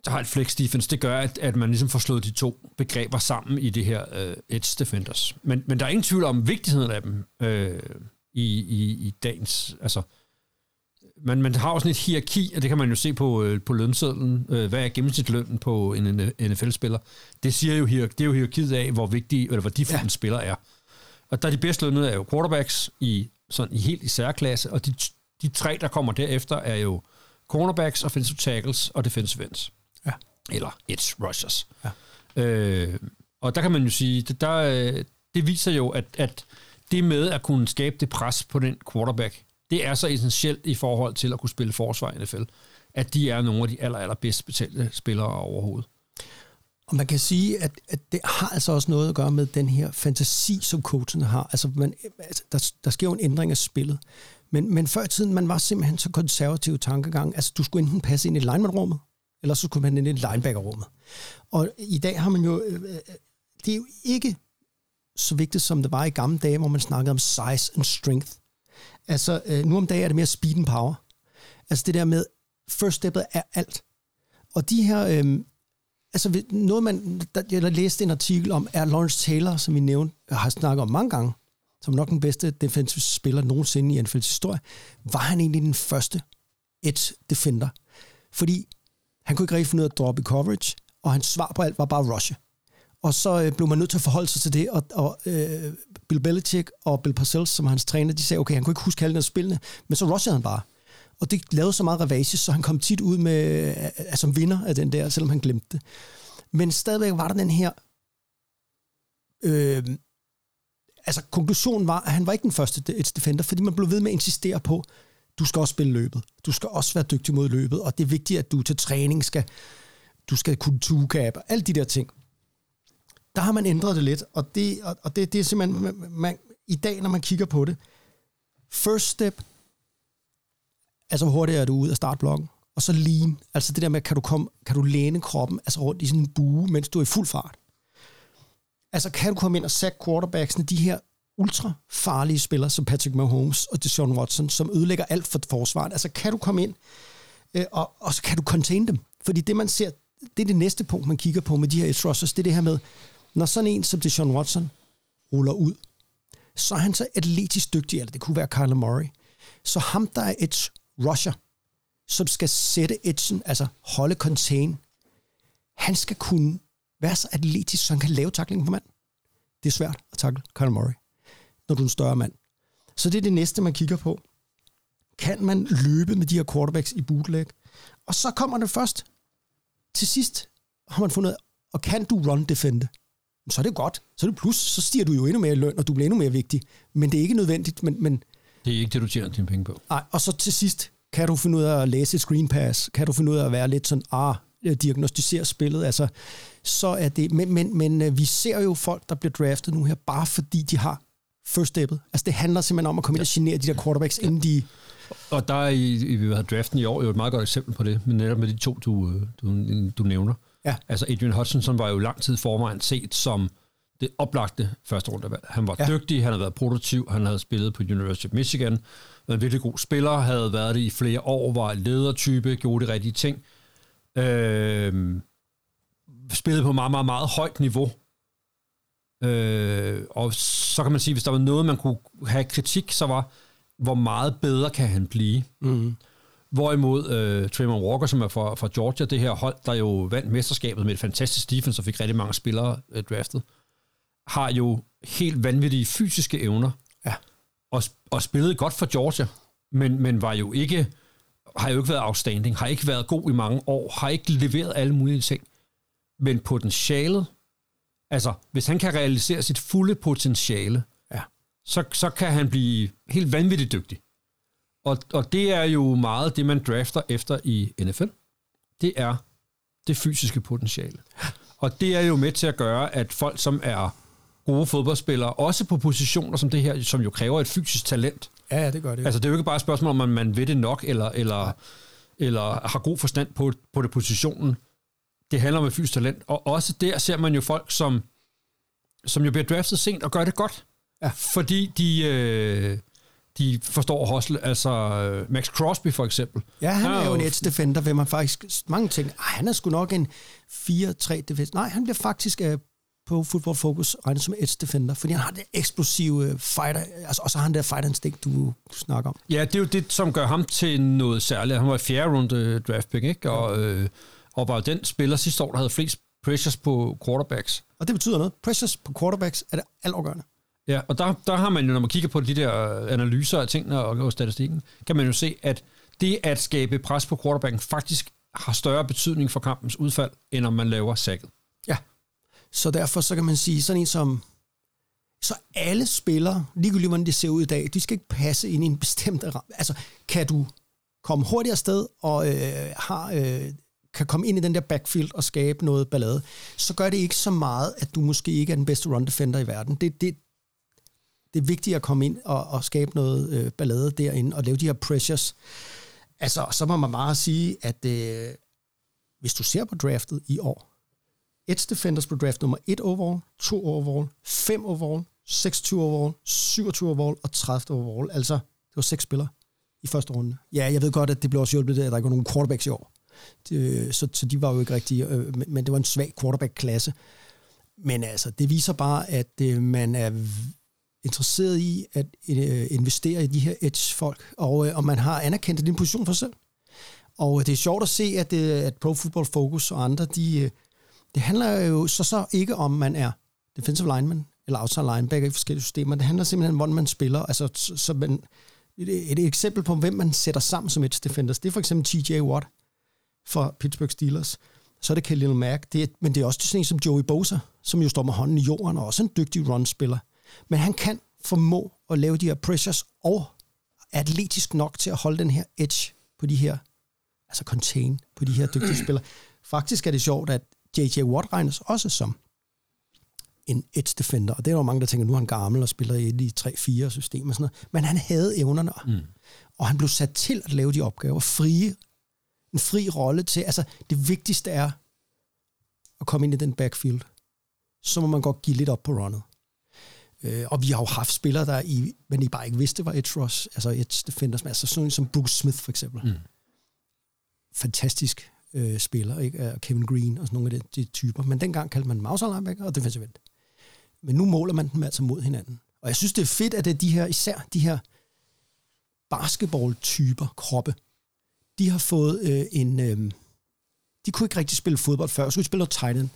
der har et flex defense, det gør, at, at man ligesom får slået de to begreber sammen i det her øh, edge defenders. Men, men der er ingen tvivl om vigtigheden af dem øh, i, i, i dagens, altså, man, man har jo sådan et hierarki, og det kan man jo se på, øh, på lønsedlen. Øh, hvad er gennemsnitslønnen på en NFL-spiller? Det, siger jo, det er jo hierarkiet af, hvor vigtig, eller hvor værdifuld ja. en spiller er. Og der er de bedst lønnede er jo quarterbacks i, sådan, i helt i særklasse, og de, de tre, der kommer derefter, er jo cornerbacks, offensive tackles og defensive ends. Ja. Eller edge rushers. Ja. Øh, og der kan man jo sige, det, der, øh, det viser jo, at, at det med at kunne skabe det pres på den quarterback, det er så essentielt i forhold til at kunne spille forsvar i NFL, at de er nogle af de aller, aller bedst betalte spillere overhovedet. Og man kan sige, at, at det har altså også noget at gøre med den her fantasi, som coachen har. Altså, man, altså der, der sker jo en ændring af spillet. Men, men før i tiden, man var simpelthen så konservativ tankegang. Altså, du skulle enten passe ind i lineman-rummet, eller så skulle man ind i linebacker-rummet. Og i dag har man jo... Øh, øh, det er jo ikke så vigtigt, som det var i gamle dage, hvor man snakkede om size and strength. Altså, øh, nu om dagen er det mere speed and power. Altså det der med, first steppet er alt. Og de her, øh, altså noget man, der, jeg læste en artikel om, er Lawrence Taylor, som vi nævnte, øh, har snakket om mange gange, som nok den bedste defensive spiller nogensinde i NFL's historie, var han egentlig den første edge defender. Fordi han kunne ikke rigtig finde ud af at droppe coverage, og hans svar på alt var bare rushe. Og så øh, blev man nødt til at forholde sig til det, og, og øh, Bill Belichick og Bill Parcells, som hans træner, de sagde, okay, han kunne ikke huske alle spillene, men så rushede han bare. Og det lavede så meget ravage, så han kom tit ud med, altså, som vinder af den der, selvom han glemte det. Men stadigvæk var der den her... Øh, altså, konklusionen var, at han var ikke den første et defender, fordi man blev ved med at insistere på, du skal også spille løbet. Du skal også være dygtig mod løbet, og det er vigtigt, at du til træning skal, du skal kunne two alle de der ting der har man ændret det lidt, og det, og, og det, det er simpelthen, man, man, i dag, når man kigger på det, first step, altså hurtigt er du ud af startblokken, og så lean, altså det der med, kan du, komme, kan du læne kroppen altså rundt i sådan en bue, mens du er i fuld fart. Altså kan du komme ind og sætte quarterbacksene, de her ultra farlige spillere, som Patrick Mahomes og Deshaun Watson, som ødelægger alt for forsvaret. Altså kan du komme ind, øh, og, og så kan du contain dem. Fordi det man ser, det er det næste punkt, man kigger på med de her edge rushers, det er det her med, når sådan en som Deshaun Watson ruller ud, så er han så atletisk dygtig, eller det kunne være Kyler Murray. Så ham, der er edge rusher, som skal sætte edgen, altså holde contain, han skal kunne være så atletisk, så han kan lave tackling på mand. Det er svært at takle Conor Murray, når du er en større mand. Så det er det næste, man kigger på. Kan man løbe med de her quarterbacks i bootleg? Og så kommer det først. Til sidst har man fundet og kan du run defende? så er det godt. Så er det plus, så stiger du jo endnu mere i løn, og du bliver endnu mere vigtig. Men det er ikke nødvendigt. Men, men det er ikke det, du tjener dine penge på. Nej, og så til sidst, kan du finde ud af at læse et screen pass? Kan du finde ud af at være lidt sådan, ah, diagnostisere spillet? Altså, så er det... Men, men, men øh, vi ser jo folk, der bliver draftet nu her, bare fordi de har first steppet. Altså, det handler simpelthen om at komme ind og genere de der quarterbacks, inden de... Og der er i, i draften i år jo et meget godt eksempel på det, men netop med de to, du, øh, du, du nævner. Ja. Altså Adrian Hutchinson var jo lang tid forvejen set som det oplagte første rundevalg. Han var ja. dygtig, han havde været produktiv, han havde spillet på University of Michigan, var en virkelig god spiller, havde været det i flere år, var ledertype, gjorde de rigtige ting. Øh, spillede på meget, meget, meget højt niveau. Øh, og så kan man sige, hvis der var noget, man kunne have kritik, så var, hvor meget bedre kan han blive? Mm. Hvorimod øh, Trayvon Walker, som er fra, fra Georgia, det her hold, der jo vandt mesterskabet med et fantastisk defense og fik rigtig mange spillere øh, draftet, har jo helt vanvittige fysiske evner. Ja. Og, og spillede godt for Georgia, men, men var jo ikke, har jo ikke været outstanding, har ikke været god i mange år, har ikke leveret alle mulige ting. Men potentialet, altså hvis han kan realisere sit fulde potentiale, ja. så, så kan han blive helt vanvittigt dygtig. Og, og det er jo meget det, man drafter efter i NFL. Det er det fysiske potentiale. Og det er jo med til at gøre, at folk, som er gode fodboldspillere, også på positioner som det her, som jo kræver et fysisk talent. Ja, ja det gør det. Jo. Altså, det er jo ikke bare et spørgsmål, om man, man ved det nok, eller, eller, eller har god forstand på, på det positionen. Det handler om et fysisk talent. Og også der ser man jo folk, som, som jo bliver draftet sent og gør det godt. Ja. Fordi de, øh, de forstår at hostle. Altså øh, Max Crosby for eksempel. Ja, han er er jo en edge defender, hvem man faktisk mange tænker, "Ej, han er sgu nok en 4-3 defender. Nej, han bliver faktisk uh, på Football Focus regnet som edge defender, fordi han har det eksplosive øh, fighter, altså, og så har han det fighter instinct, du, du snakker om. Ja, det er jo det, som gør ham til noget særligt. Han var i fjerde runde draft pick, ikke? Og, øh, og var jo den spiller sidste år, der havde flest pressures på quarterbacks. Og det betyder noget. Pressures på quarterbacks er det altafgørende. Ja, og der, der har man jo, når man kigger på de der analyser af tingene og, og statistikken, kan man jo se, at det at skabe pres på quarterbacken faktisk har større betydning for kampens udfald, end om man laver sækket. Så derfor så kan man sige, sådan en som... Så alle spillere, ligegyldigt hvordan det ser ud i dag, de skal ikke passe ind i en bestemt ramme. Altså, kan du komme hurtigere sted og øh, har, øh, kan komme ind i den der backfield og skabe noget ballade, så gør det ikke så meget, at du måske ikke er den bedste run defender i verden. Det, det, det er vigtigt at komme ind og, og skabe noget øh, ballade derinde og lave de her pressures. Altså, så må man bare sige, at øh, hvis du ser på draftet i år, Edge Defenders blev draft nummer 1 overall, 2 overall, 5 overall, 26 overall, 27 overall og 30 overall. Altså, det var seks spillere i første runde. Ja, jeg ved godt, at det blev også hjulpet af, at der ikke var nogen quarterbacks i år. De, øh, så, så de var jo ikke rigtige, øh, men, men det var en svag quarterback-klasse. Men altså, det viser bare, at øh, man er interesseret i at øh, investere i de her edge-folk, og, øh, og man har anerkendt din position for sig selv. Og øh, det er sjovt at se, at, øh, at Pro Football Focus og andre, de, øh, det handler jo så, så ikke om, man er defensive lineman eller outside linebacker i forskellige systemer. Det handler simpelthen om, hvordan man spiller. Altså, så, man, et, et eksempel på, hvem man sætter sammen som edge defenders, det er for eksempel TJ Watt fra Pittsburgh Steelers. Så er det Khalil Mack, det er, men det er også sådan en som Joey Bosa, som jo står med hånden i jorden, og også en dygtig runspiller. Men han kan formå at lave de her pressures, og er atletisk nok til at holde den her edge på de her, altså contain på de her dygtige spillere. Faktisk er det sjovt, at J.J. Watt regnes også som en edge defender, og det er jo mange, der tænker, nu er han gammel og spiller i de 3-4 system og sådan noget. Men han havde evnerne, mm. og han blev sat til at lave de opgaver, frie, en fri rolle til, altså det vigtigste er at komme ind i den backfield. Så må man godt give lidt op på runnet. Øh, og vi har jo haft spillere, der i, men I bare ikke vidste, var edge rush, altså edge defenders, altså sådan som Bruce Smith for eksempel. Mm. Fantastisk øh, spiller, ikke? Og Kevin Green og sådan nogle af de, de typer. Men dengang kaldte man Mauser linebacker og defensive end. Men nu måler man dem altså mod hinanden. Og jeg synes, det er fedt, at det er de her, især de her basketball-typer, kroppe, de har fået øh, en... Øh, de kunne ikke rigtig spille fodbold før, så de spille noget tight end.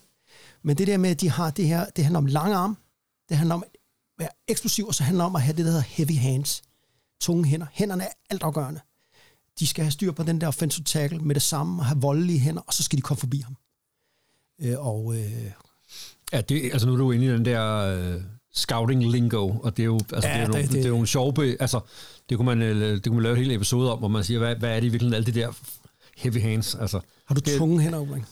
Men det der med, at de har det her, det handler om lange arm, det handler om at være eksplosiv, og så handler om at have det, der hedder heavy hands. Tunge hænder. Hænderne er altafgørende. De skal have styr på den der offensive tackle med det samme, og have voldelige hænder, og så skal de komme forbi ham. Øh, og øh, Ja, det, altså nu er du inde i den der øh, scouting lingo, og det er jo, altså, Ja, det er jo, det- nogle, det- det, er jo sjove, be- altså det kunne, man, øh, det kunne man lave en hel episode om, hvor man siger, hvad, hvad er det i virkeligheden, alle de der heavy hands, altså. har du tunge hænder, Ulrik?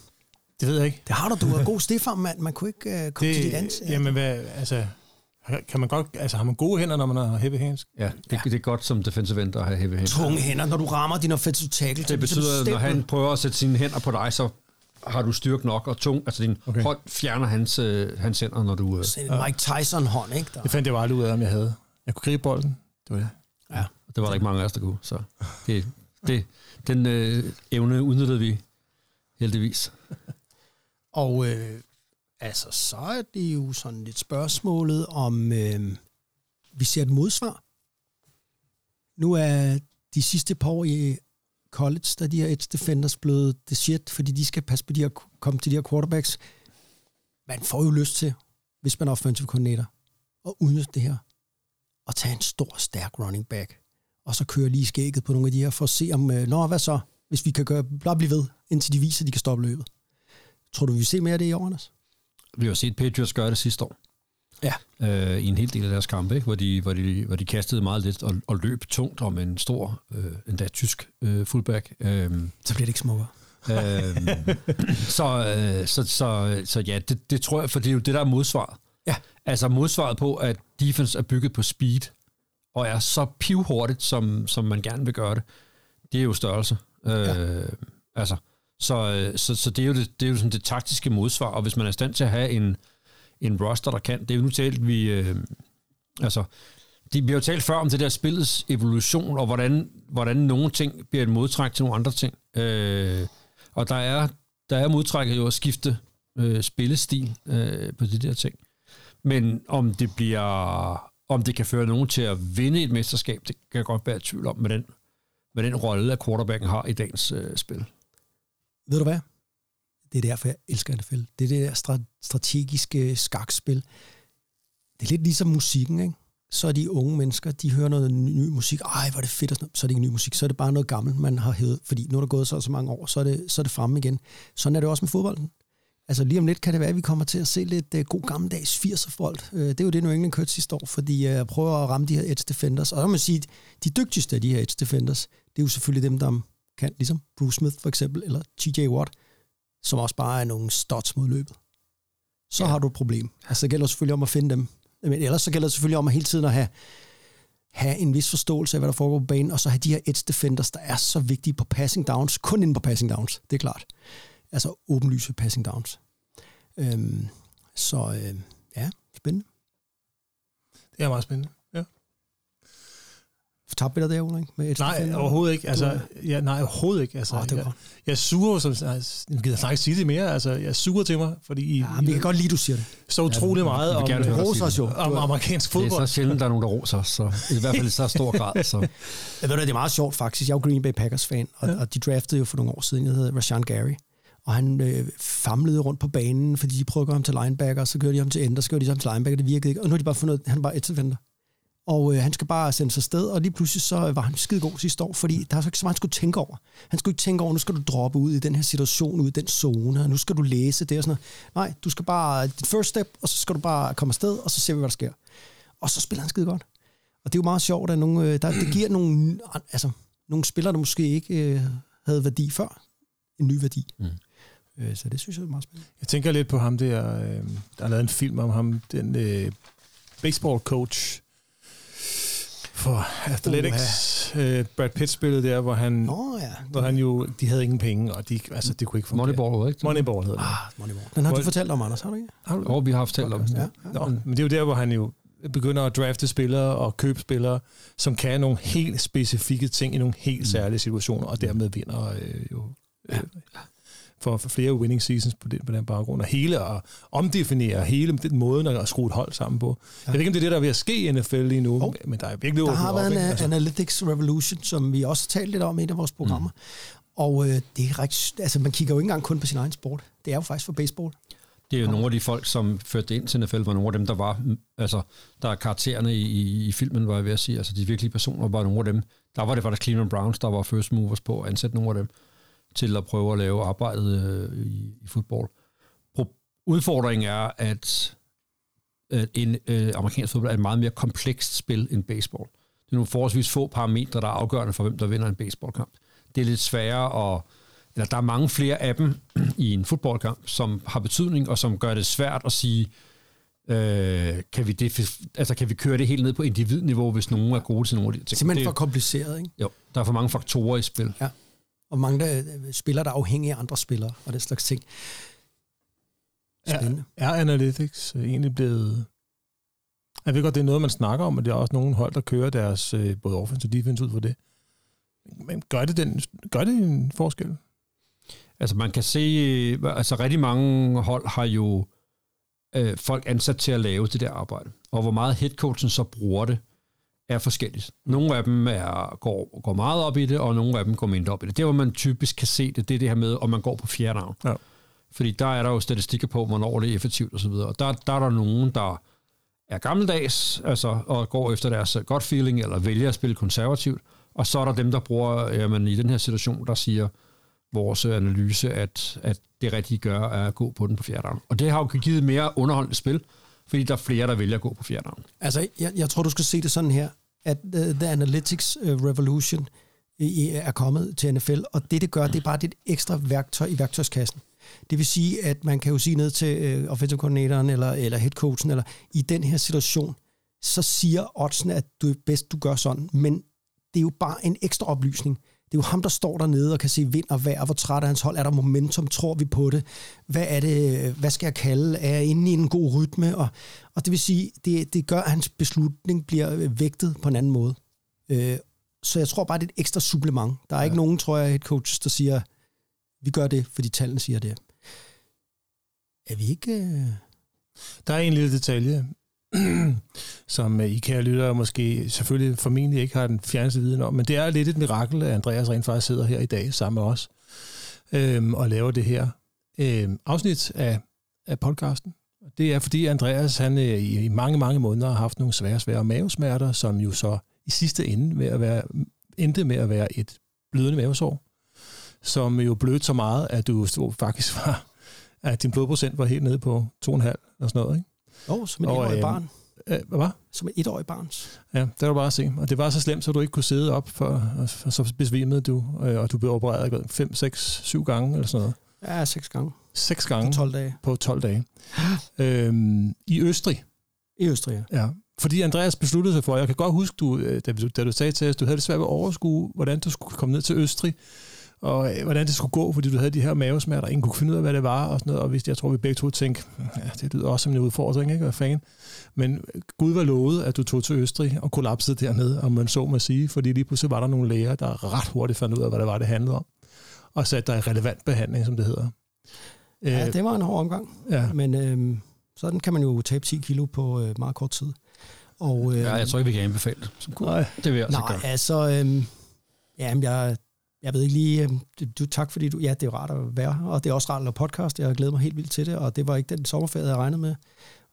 Det ved jeg ikke. Det har du. Du er god stifarm, mand. Man kunne ikke øh, komme til dit Det, ansigt. jamen, hvad, altså, kan man godt, altså, har man gode hænder, når man har heavy hands? Ja, det, ja. det er godt som defensive end at have heavy hands. tunge hænder, når du rammer din offensive tackle. Det betyder, at når han prøver at sætte sine hænder på dig, så har du styrke nok og tung, altså din okay. Hånd fjerner hans, øh, hans hænder, når du... Øh, en Mike Tyson-hånd, ikke? Der. Det fandt jeg jo aldrig ud af, om jeg havde. Jeg kunne gribe bolden. Det var det. Ja. det var der ikke mange af os, der kunne, så det, det, den øh, evne udnyttede vi heldigvis. Og øh, altså, så er det jo sådan lidt spørgsmålet om, øh, vi ser et modsvar. Nu er de sidste par år i college, der de her edge defenders blevet det shit, fordi de skal passe på de her, komme til de her quarterbacks. Man får jo lyst til, hvis man er offensive coordinator, at udnytte det her, og tage en stor, stærk running back, og så køre lige skægget på nogle af de her, for at se om, øh, nå, hvad så, hvis vi kan gøre, bare blive ved, indtil de viser, at de kan stoppe løbet. Tror du, vi vil se mere af det i år, Anders? Vi har set Patriots gøre det sidste år. Ja. Øh, I en hel del af deres kampe, ikke? Hvor, de, hvor, de, hvor de kastede meget lidt og, og løb tungt om en stor, øh, endda tysk øh, fullback. Øh, Så bliver det ikke smukkere. Øhm, så, øh, så, så, så ja, det, det tror jeg, for det er jo det, der er modsvaret. Ja. Altså modsvaret på, at defense er bygget på speed, og er så pivhurtigt, som, som man gerne vil gøre det, det er jo størrelse. Øh, altså, så, øh, så, så det er jo, det, det, er jo sådan det taktiske modsvar, og hvis man er i stand til at have en, en roster, der kan, det er jo nu talt, vi, øh, altså, De bliver jo talt før om det der spillets evolution, og hvordan, hvordan nogle ting bliver et modtræk til nogle andre ting. Øh, og der er, der er modtrækket jo at skifte øh, spillestil øh, på de der ting. Men om det bliver om det kan føre nogen til at vinde et mesterskab, det kan jeg godt være i tvivl om med den, med den rolle, at quarterbacken har i dagens øh, spil. Ved du hvad? Det er derfor, jeg elsker NFL. Det er det der stra- strategiske skakspil. Det er lidt ligesom musikken, ikke? Så er de unge mennesker, de hører noget ny, musik. Ej, hvor er det fedt, og sådan noget. så er det ikke ny musik. Så er det bare noget gammelt, man har hævet. Fordi nu er der gået så, så mange år, så er, det, så er det fremme igen. Sådan er det også med fodbolden. Altså lige om lidt kan det være, at vi kommer til at se lidt uh, god gammeldags 80'er fodbold. Uh, øh, det er jo det, New England kørte sidste år, fordi jeg uh, prøver at ramme de her edge defenders. Og så må man sige, de dygtigste af de her edge defenders, det er jo selvfølgelig dem, der kan, ligesom Bruce Smith for eksempel, eller TJ Watt, som også bare er nogle stots mod løbet. Så ja. har du et problem. Altså det gælder selvfølgelig om at finde dem. Men ellers så gælder det selvfølgelig om at hele tiden at have, have en vis forståelse af, hvad der foregår på banen, og så have de her edge defenders, der er så vigtige på passing downs, kun inden på passing downs, det er klart. Altså åbenlyse passing downs. Øhm, så øh, ja, spændende. Det er meget spændende. Ja. Tabte vi dig der, Ulrik? Med edge Nej, defender? overhovedet ikke. Altså, Du- ja, nej, overhovedet ikke. Altså, Åh, det var jeg, jeg suger, som, altså, jeg gider ikke sige det mere, altså, jeg suger til mig, fordi I, Ja, men vi kan godt lide, du siger det. så utrolig meget vil om, gerne os jo. om amerikansk Det er fodbold. så sjældent, der er nogen, der roser, så i hvert fald i så stor grad. Så. Jeg ved du, det er meget sjovt faktisk. Jeg er jo Green Bay Packers-fan, og, ja. og de draftede jo for nogle år siden, jeg hedder Rashan Gary. Og han øh, famlede rundt på banen, fordi de prøvede at gøre ham til linebacker, så gjorde de ham til ender, så gjorde de ham til linebacker, det virkede ikke. Og nu har de bare fundet han bare et defender. Og øh, han skal bare sende sig sted, og lige pludselig så var han skide god sidste år, fordi der er så ikke så meget, han skulle tænke over. Han skulle ikke tænke over, nu skal du droppe ud i den her situation, ud i den zone, og nu skal du læse det og sådan noget. Nej, du skal bare, dit first step, og så skal du bare komme afsted, og så ser vi, hvad der sker. Og så spiller han skide godt. Og det er jo meget sjovt, at nogle, øh, der, det giver nogle, altså, nogle spillere, der måske ikke øh, havde værdi før, en ny værdi. Mm. Øh, så det synes jeg er meget spændende. Jeg tænker lidt på ham der, øh, der har lavet en film om ham, den øh, baseball coach for Athletics. Øh, Brad Pitt spillede der, hvor han, Nå ja. hvor han jo, de havde ingen penge, og de, altså, det kunne ikke fungere. Moneyball, ikke? Moneyball hedder det. Ah, Moneyball. Den har Hvor- du fortalt om, Anders, har du ikke? Har du det? Og vi har haft talt om det. Ja. Nå, men det er jo der, hvor han jo begynder at drafte spillere og købe spillere, som kan nogle helt specifikke ting i nogle helt særlige situationer, og dermed vinder øh, jo øh, for, for flere winning seasons på den, på den baggrund. Og hele at omdefinere hele den måden at skrue et hold sammen på. Jeg ved ikke, om det er det, der er ved at ske i NFL lige nu, Jo. men der er virkelig Der har op. været en ikke? altså. Analytics Revolution, som vi også har talt lidt om i et af vores programmer. Mm. Og øh, det er rigtig, altså man kigger jo ikke engang kun på sin egen sport. Det er jo faktisk for baseball. Det er jo nogle af de folk, som førte det ind til NFL, var nogle af dem, der var, mm, altså, der er karaktererne i, i, i filmen, var jeg ved at sige, altså de virkelige personer var nogle af dem. Der var det faktisk Cleveland Browns, der var first movers på at ansætte nogle af dem til at prøve at lave arbejdet øh, i, i fodbold. Pro- Udfordringen er, at, at en øh, amerikansk fodbold er et meget mere komplekst spil end baseball. Det er nogle forholdsvis få parametre, der er afgørende for, hvem der vinder en baseballkamp. Det er lidt sværere at eller der er mange flere af dem i en fodboldkamp, som har betydning, og som gør det svært at sige, øh, kan, vi det, altså, kan vi køre det helt ned på individniveau, hvis nogen er gode til nogle af de ting. Simpelthen det, for kompliceret, ikke? Jo, der er for mange faktorer i spil. Ja. Og mange der, øh, spillere, der er afhængige af andre spillere, og den slags ting. Spændende. er, er Analytics øh, egentlig blevet... Jeg ved godt, det er noget, man snakker om, men det er også nogle hold, der kører deres øh, både offense og defense ud for det. Men gør det, den, gør det en forskel? Altså man kan se, altså rigtig mange hold har jo øh, folk ansat til at lave det der arbejde. Og hvor meget headcoachen så bruger det, er forskelligt. Nogle af dem er, går, går meget op i det, og nogle af dem går mindre op i det. Det, hvor man typisk kan se det, det er det her med, om man går på fjerde navn. Ja. Fordi der er der jo statistikker på, hvornår det er effektivt osv. Og der, der er der nogen, der er gammeldags, altså, og går efter deres godt feeling, eller vælger at spille konservativt. Og så er der dem, der bruger, jamen, i den her situation, der siger, vores analyse, at, at det rigtige gør, er at gå på den på fjerde navn. Og det har jo givet mere underholdende spil, fordi der er flere, der vælger at gå på fjerde navn. Altså, jeg, jeg tror, du skal se det sådan her, at uh, The Analytics uh, Revolution i, er kommet til NFL, og det, det gør, det er bare det ekstra værktøj i værktøjskassen. Det vil sige, at man kan jo sige ned til uh, offensive coordinatoren eller, eller headcoachen, eller i den her situation, så siger oddsene, at du er bedst, du gør sådan, men det er jo bare en ekstra oplysning det er jo ham, der står dernede og kan se vind og vejr, hvor træt er hans hold, er der momentum, tror vi på det, hvad er det, hvad skal jeg kalde, er jeg inde i en god rytme, og, og det vil sige, det, det gør, at hans beslutning bliver vægtet på en anden måde. Øh, så jeg tror bare, det er et ekstra supplement. Der er ja. ikke nogen, tror jeg, et coach, der siger, vi gør det, fordi tallene siger det. Er vi ikke... Øh... Der er en lille detalje, som øh, I kære lyttere måske selvfølgelig formentlig ikke har den fjerneste viden om, men det er lidt et mirakel, at Andreas rent faktisk sidder her i dag sammen med os øhm, og laver det her øhm, afsnit af, af podcasten. Det er fordi Andreas han øh, i, i mange, mange måneder har haft nogle svære, svære mavesmerter, som jo så i sidste ende med at være, endte med at være et blødende mavesår, som jo blødte så meget, at du faktisk var, at din blodprocent var helt nede på 2,5 og sådan noget, ikke? Oh, som et etårig øh, barn. Øh, hvad? Som et etårig barn. Ja, det var bare at se. Og det var så slemt, så du ikke kunne sidde op, for, og så besvimede du, øh, og du blev opereret 5, 6, 7 gange eller sådan noget. Ja, 6 gange. 6 gange. På 12 dage. På 12 dage. øhm, I Østrig. I Østrig, ja. ja. Fordi Andreas besluttede sig for, jeg kan godt huske, du, øh, da, du, da du sagde til os, du havde det svært ved at overskue, hvordan du skulle komme ned til Østrig, og øh, hvordan det skulle gå, fordi du havde de her mavesmerter, ingen kunne finde ud af, hvad det var, og sådan noget, og hvis, jeg tror, vi begge to tænkte, ja, det lyder også som en udfordring, ikke? Hvad fanden? Men Gud var lovet, at du tog til Østrig og kollapsede dernede, om man så må sige, fordi lige pludselig var der nogle læger, der ret hurtigt fandt ud af, hvad det var, det handlede om, og satte dig i relevant behandling, som det hedder. Ja, det var en hård omgang, ja. men øh, sådan kan man jo tabe 10 kilo på øh, meget kort tid. Og, øh, ja, jeg tror ikke, vi kan anbefale det. Som nej, det vil jeg altså nej, altså, øh, jamen, jeg, jeg ved ikke lige, øh, du, tak fordi du, ja, det er rart at være og det er også rart at lave podcast, jeg glæder mig helt vildt til det, og det var ikke den sommerferie, jeg regnede med,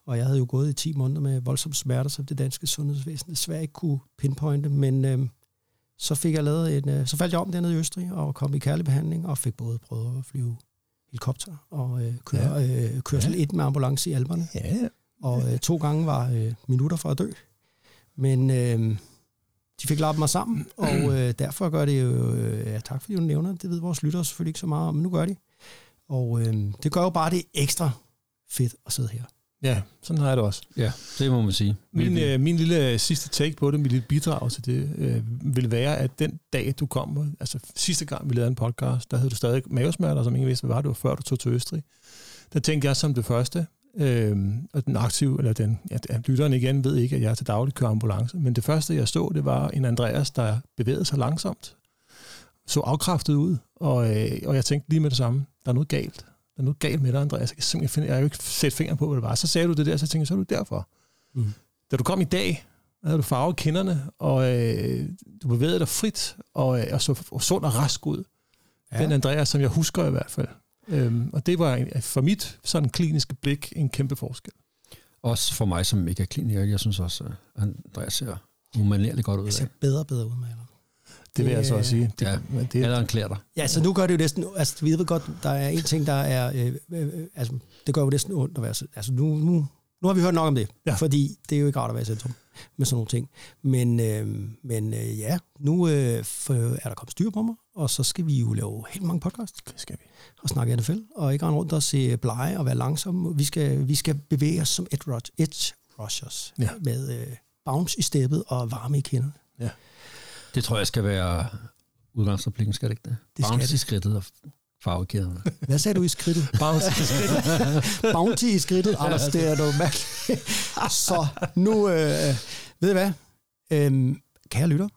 og jeg havde jo gået i 10 måneder med voldsomme smerter, som det danske sundhedsvæsen desværre ikke kunne pinpointe, men øh, så fik jeg lavet en, øh, så faldt jeg om dernede i Østrig, og kom i kærlig behandling, og fik både prøvet at flyve helikopter, og øh, køre, ja. øh, kørsel ja. med ambulance i alberne. Ja. Og øh, to gange var øh, minutter for at dø. Men øh, de fik lappet mig sammen, og øh, derfor gør det jo... Øh, ja, tak fordi du nævner det. ved vores lyttere selvfølgelig ikke så meget om, men nu gør de. Og øh, det gør jo bare det ekstra fedt at sidde her. Ja, sådan har jeg det også. Ja, det må man sige. Min, øh, min lille sidste take på det, mit lille bidrag til det, øh, vil være, at den dag, du kom, altså sidste gang, vi lavede en podcast, der havde du stadig mavesmerter, som ingen vidste, hvad var det var, før du tog til Østrig. Der tænkte jeg som det første, øh, og den aktive, eller den, ja, lytteren igen ved ikke, at jeg til daglig kører ambulance, men det første, jeg så, det var en Andreas, der bevægede sig langsomt, så afkræftet ud, og, øh, og jeg tænkte lige med det samme, der er noget galt. Der er noget galt med dig, Andreas. Jeg kan simpelthen finde, jeg har jo ikke sætte fingre på, hvad det var. Så sagde du det der, så tænkte jeg, så er du derfor. Mm. Da du kom i dag, havde du farvet kinderne, og øh, du bevægede dig frit, og, øh, og så og sund og rask ud. Ja. Den Andreas, som jeg husker i hvert fald. Øhm, og det var for mit sådan kliniske blik en kæmpe forskel. Også for mig, som ikke er kliniker, jeg synes også, at Andreas ser umanerligt godt ud. Jeg ser bedre og bedre ud med det vil jeg så også sige. Det, ja, det, eller en klæder dig. Ja, så nu gør det jo næsten... Altså, vi ved godt, der er en ting, der er... Øh, øh, altså, det gør jo næsten ondt at være... Altså, nu, nu, nu har vi hørt nok om det, ja. fordi det er jo ikke rart at være i centrum med sådan nogle ting. Men, øh, men øh, ja, nu øh, er der kommet styr på mig, og så skal vi jo lave helt mange podcasts. Det skal vi. Og snakke NFL, og ikke rende rundt og se blege og være langsom. Vi skal, vi skal bevæge os som edge, edge rushers ja. med øh, bounce i steppet og varme i kinderne. Ja. Det tror jeg skal være udgangsreplikken, skal det ikke det? det Bounce det. i skridtet og farvekæderne. Hvad sagde du i skridtet? Bounce i skridtet. Bounty i skridtet. Anders, det er noget mærkeligt. Så nu, øh, ved I hvad? Øhm, kære lytter,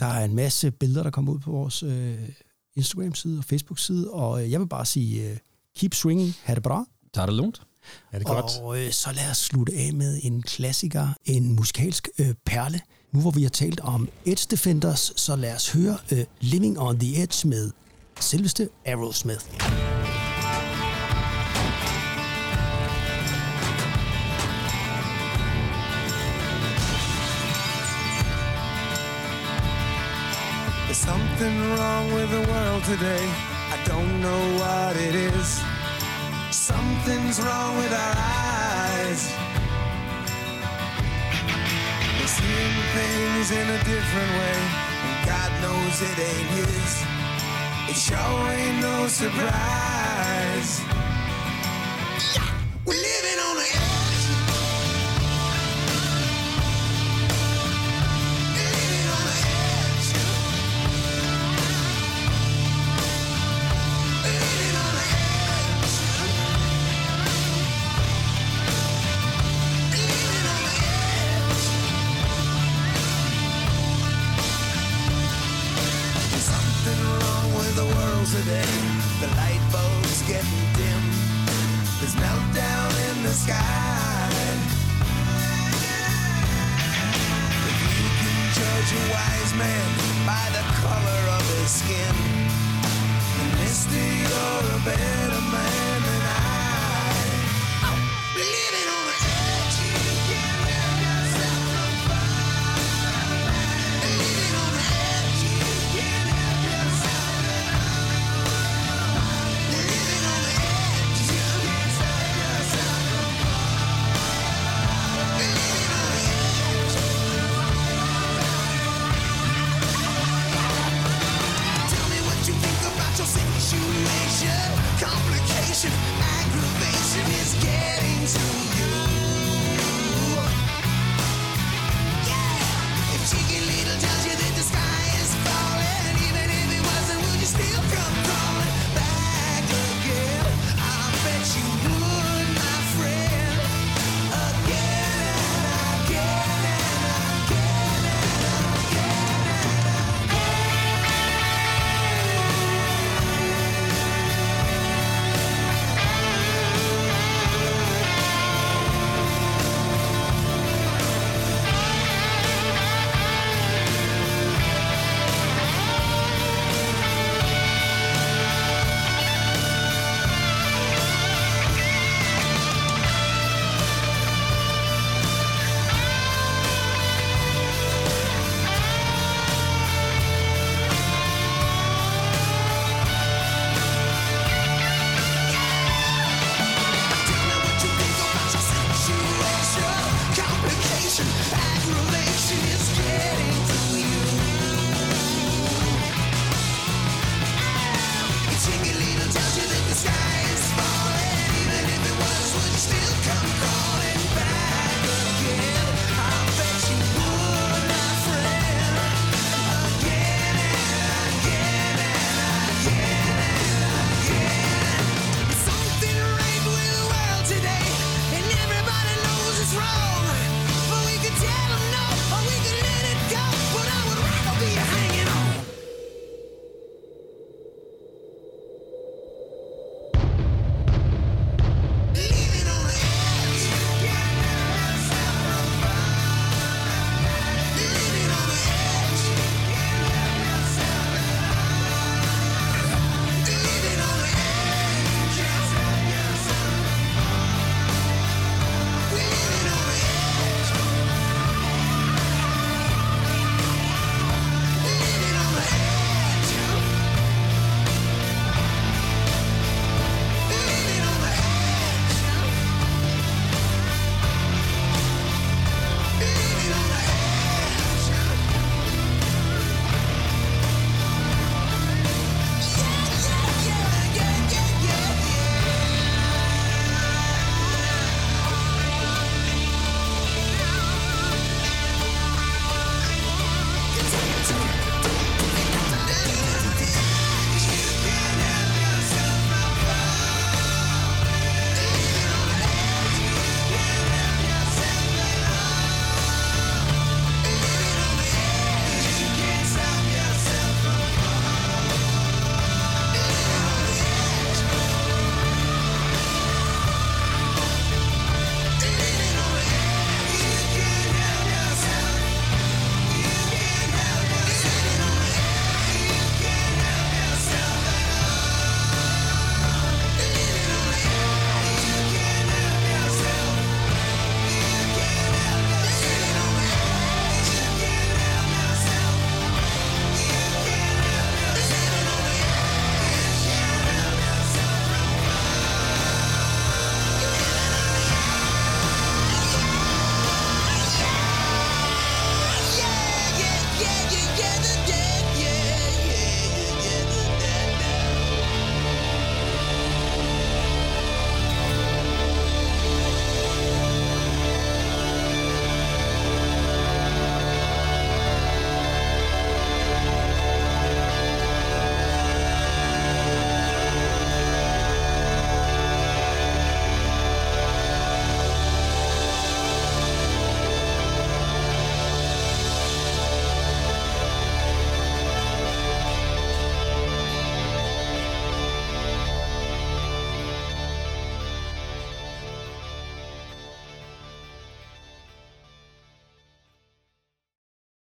der er en masse billeder, der kommer ud på vores øh, Instagram-side og Facebook-side, og øh, jeg vil bare sige, øh, keep swinging, ha' det bra. Tag det lungt. Ja, det er godt. Og øh, så lad os slutte af med en klassiker, en musikalsk øh, perle. Nu hvor vi har talt om Edge Defenders, så lad os høre øh, Living on the Edge med selveste Aerosmith. There's something wrong with the world today. I don't know what it is. Something's wrong with our eyes. We're seeing things in a different way, and God knows it ain't His. It sure ain't no surprise. Yeah, we're living on the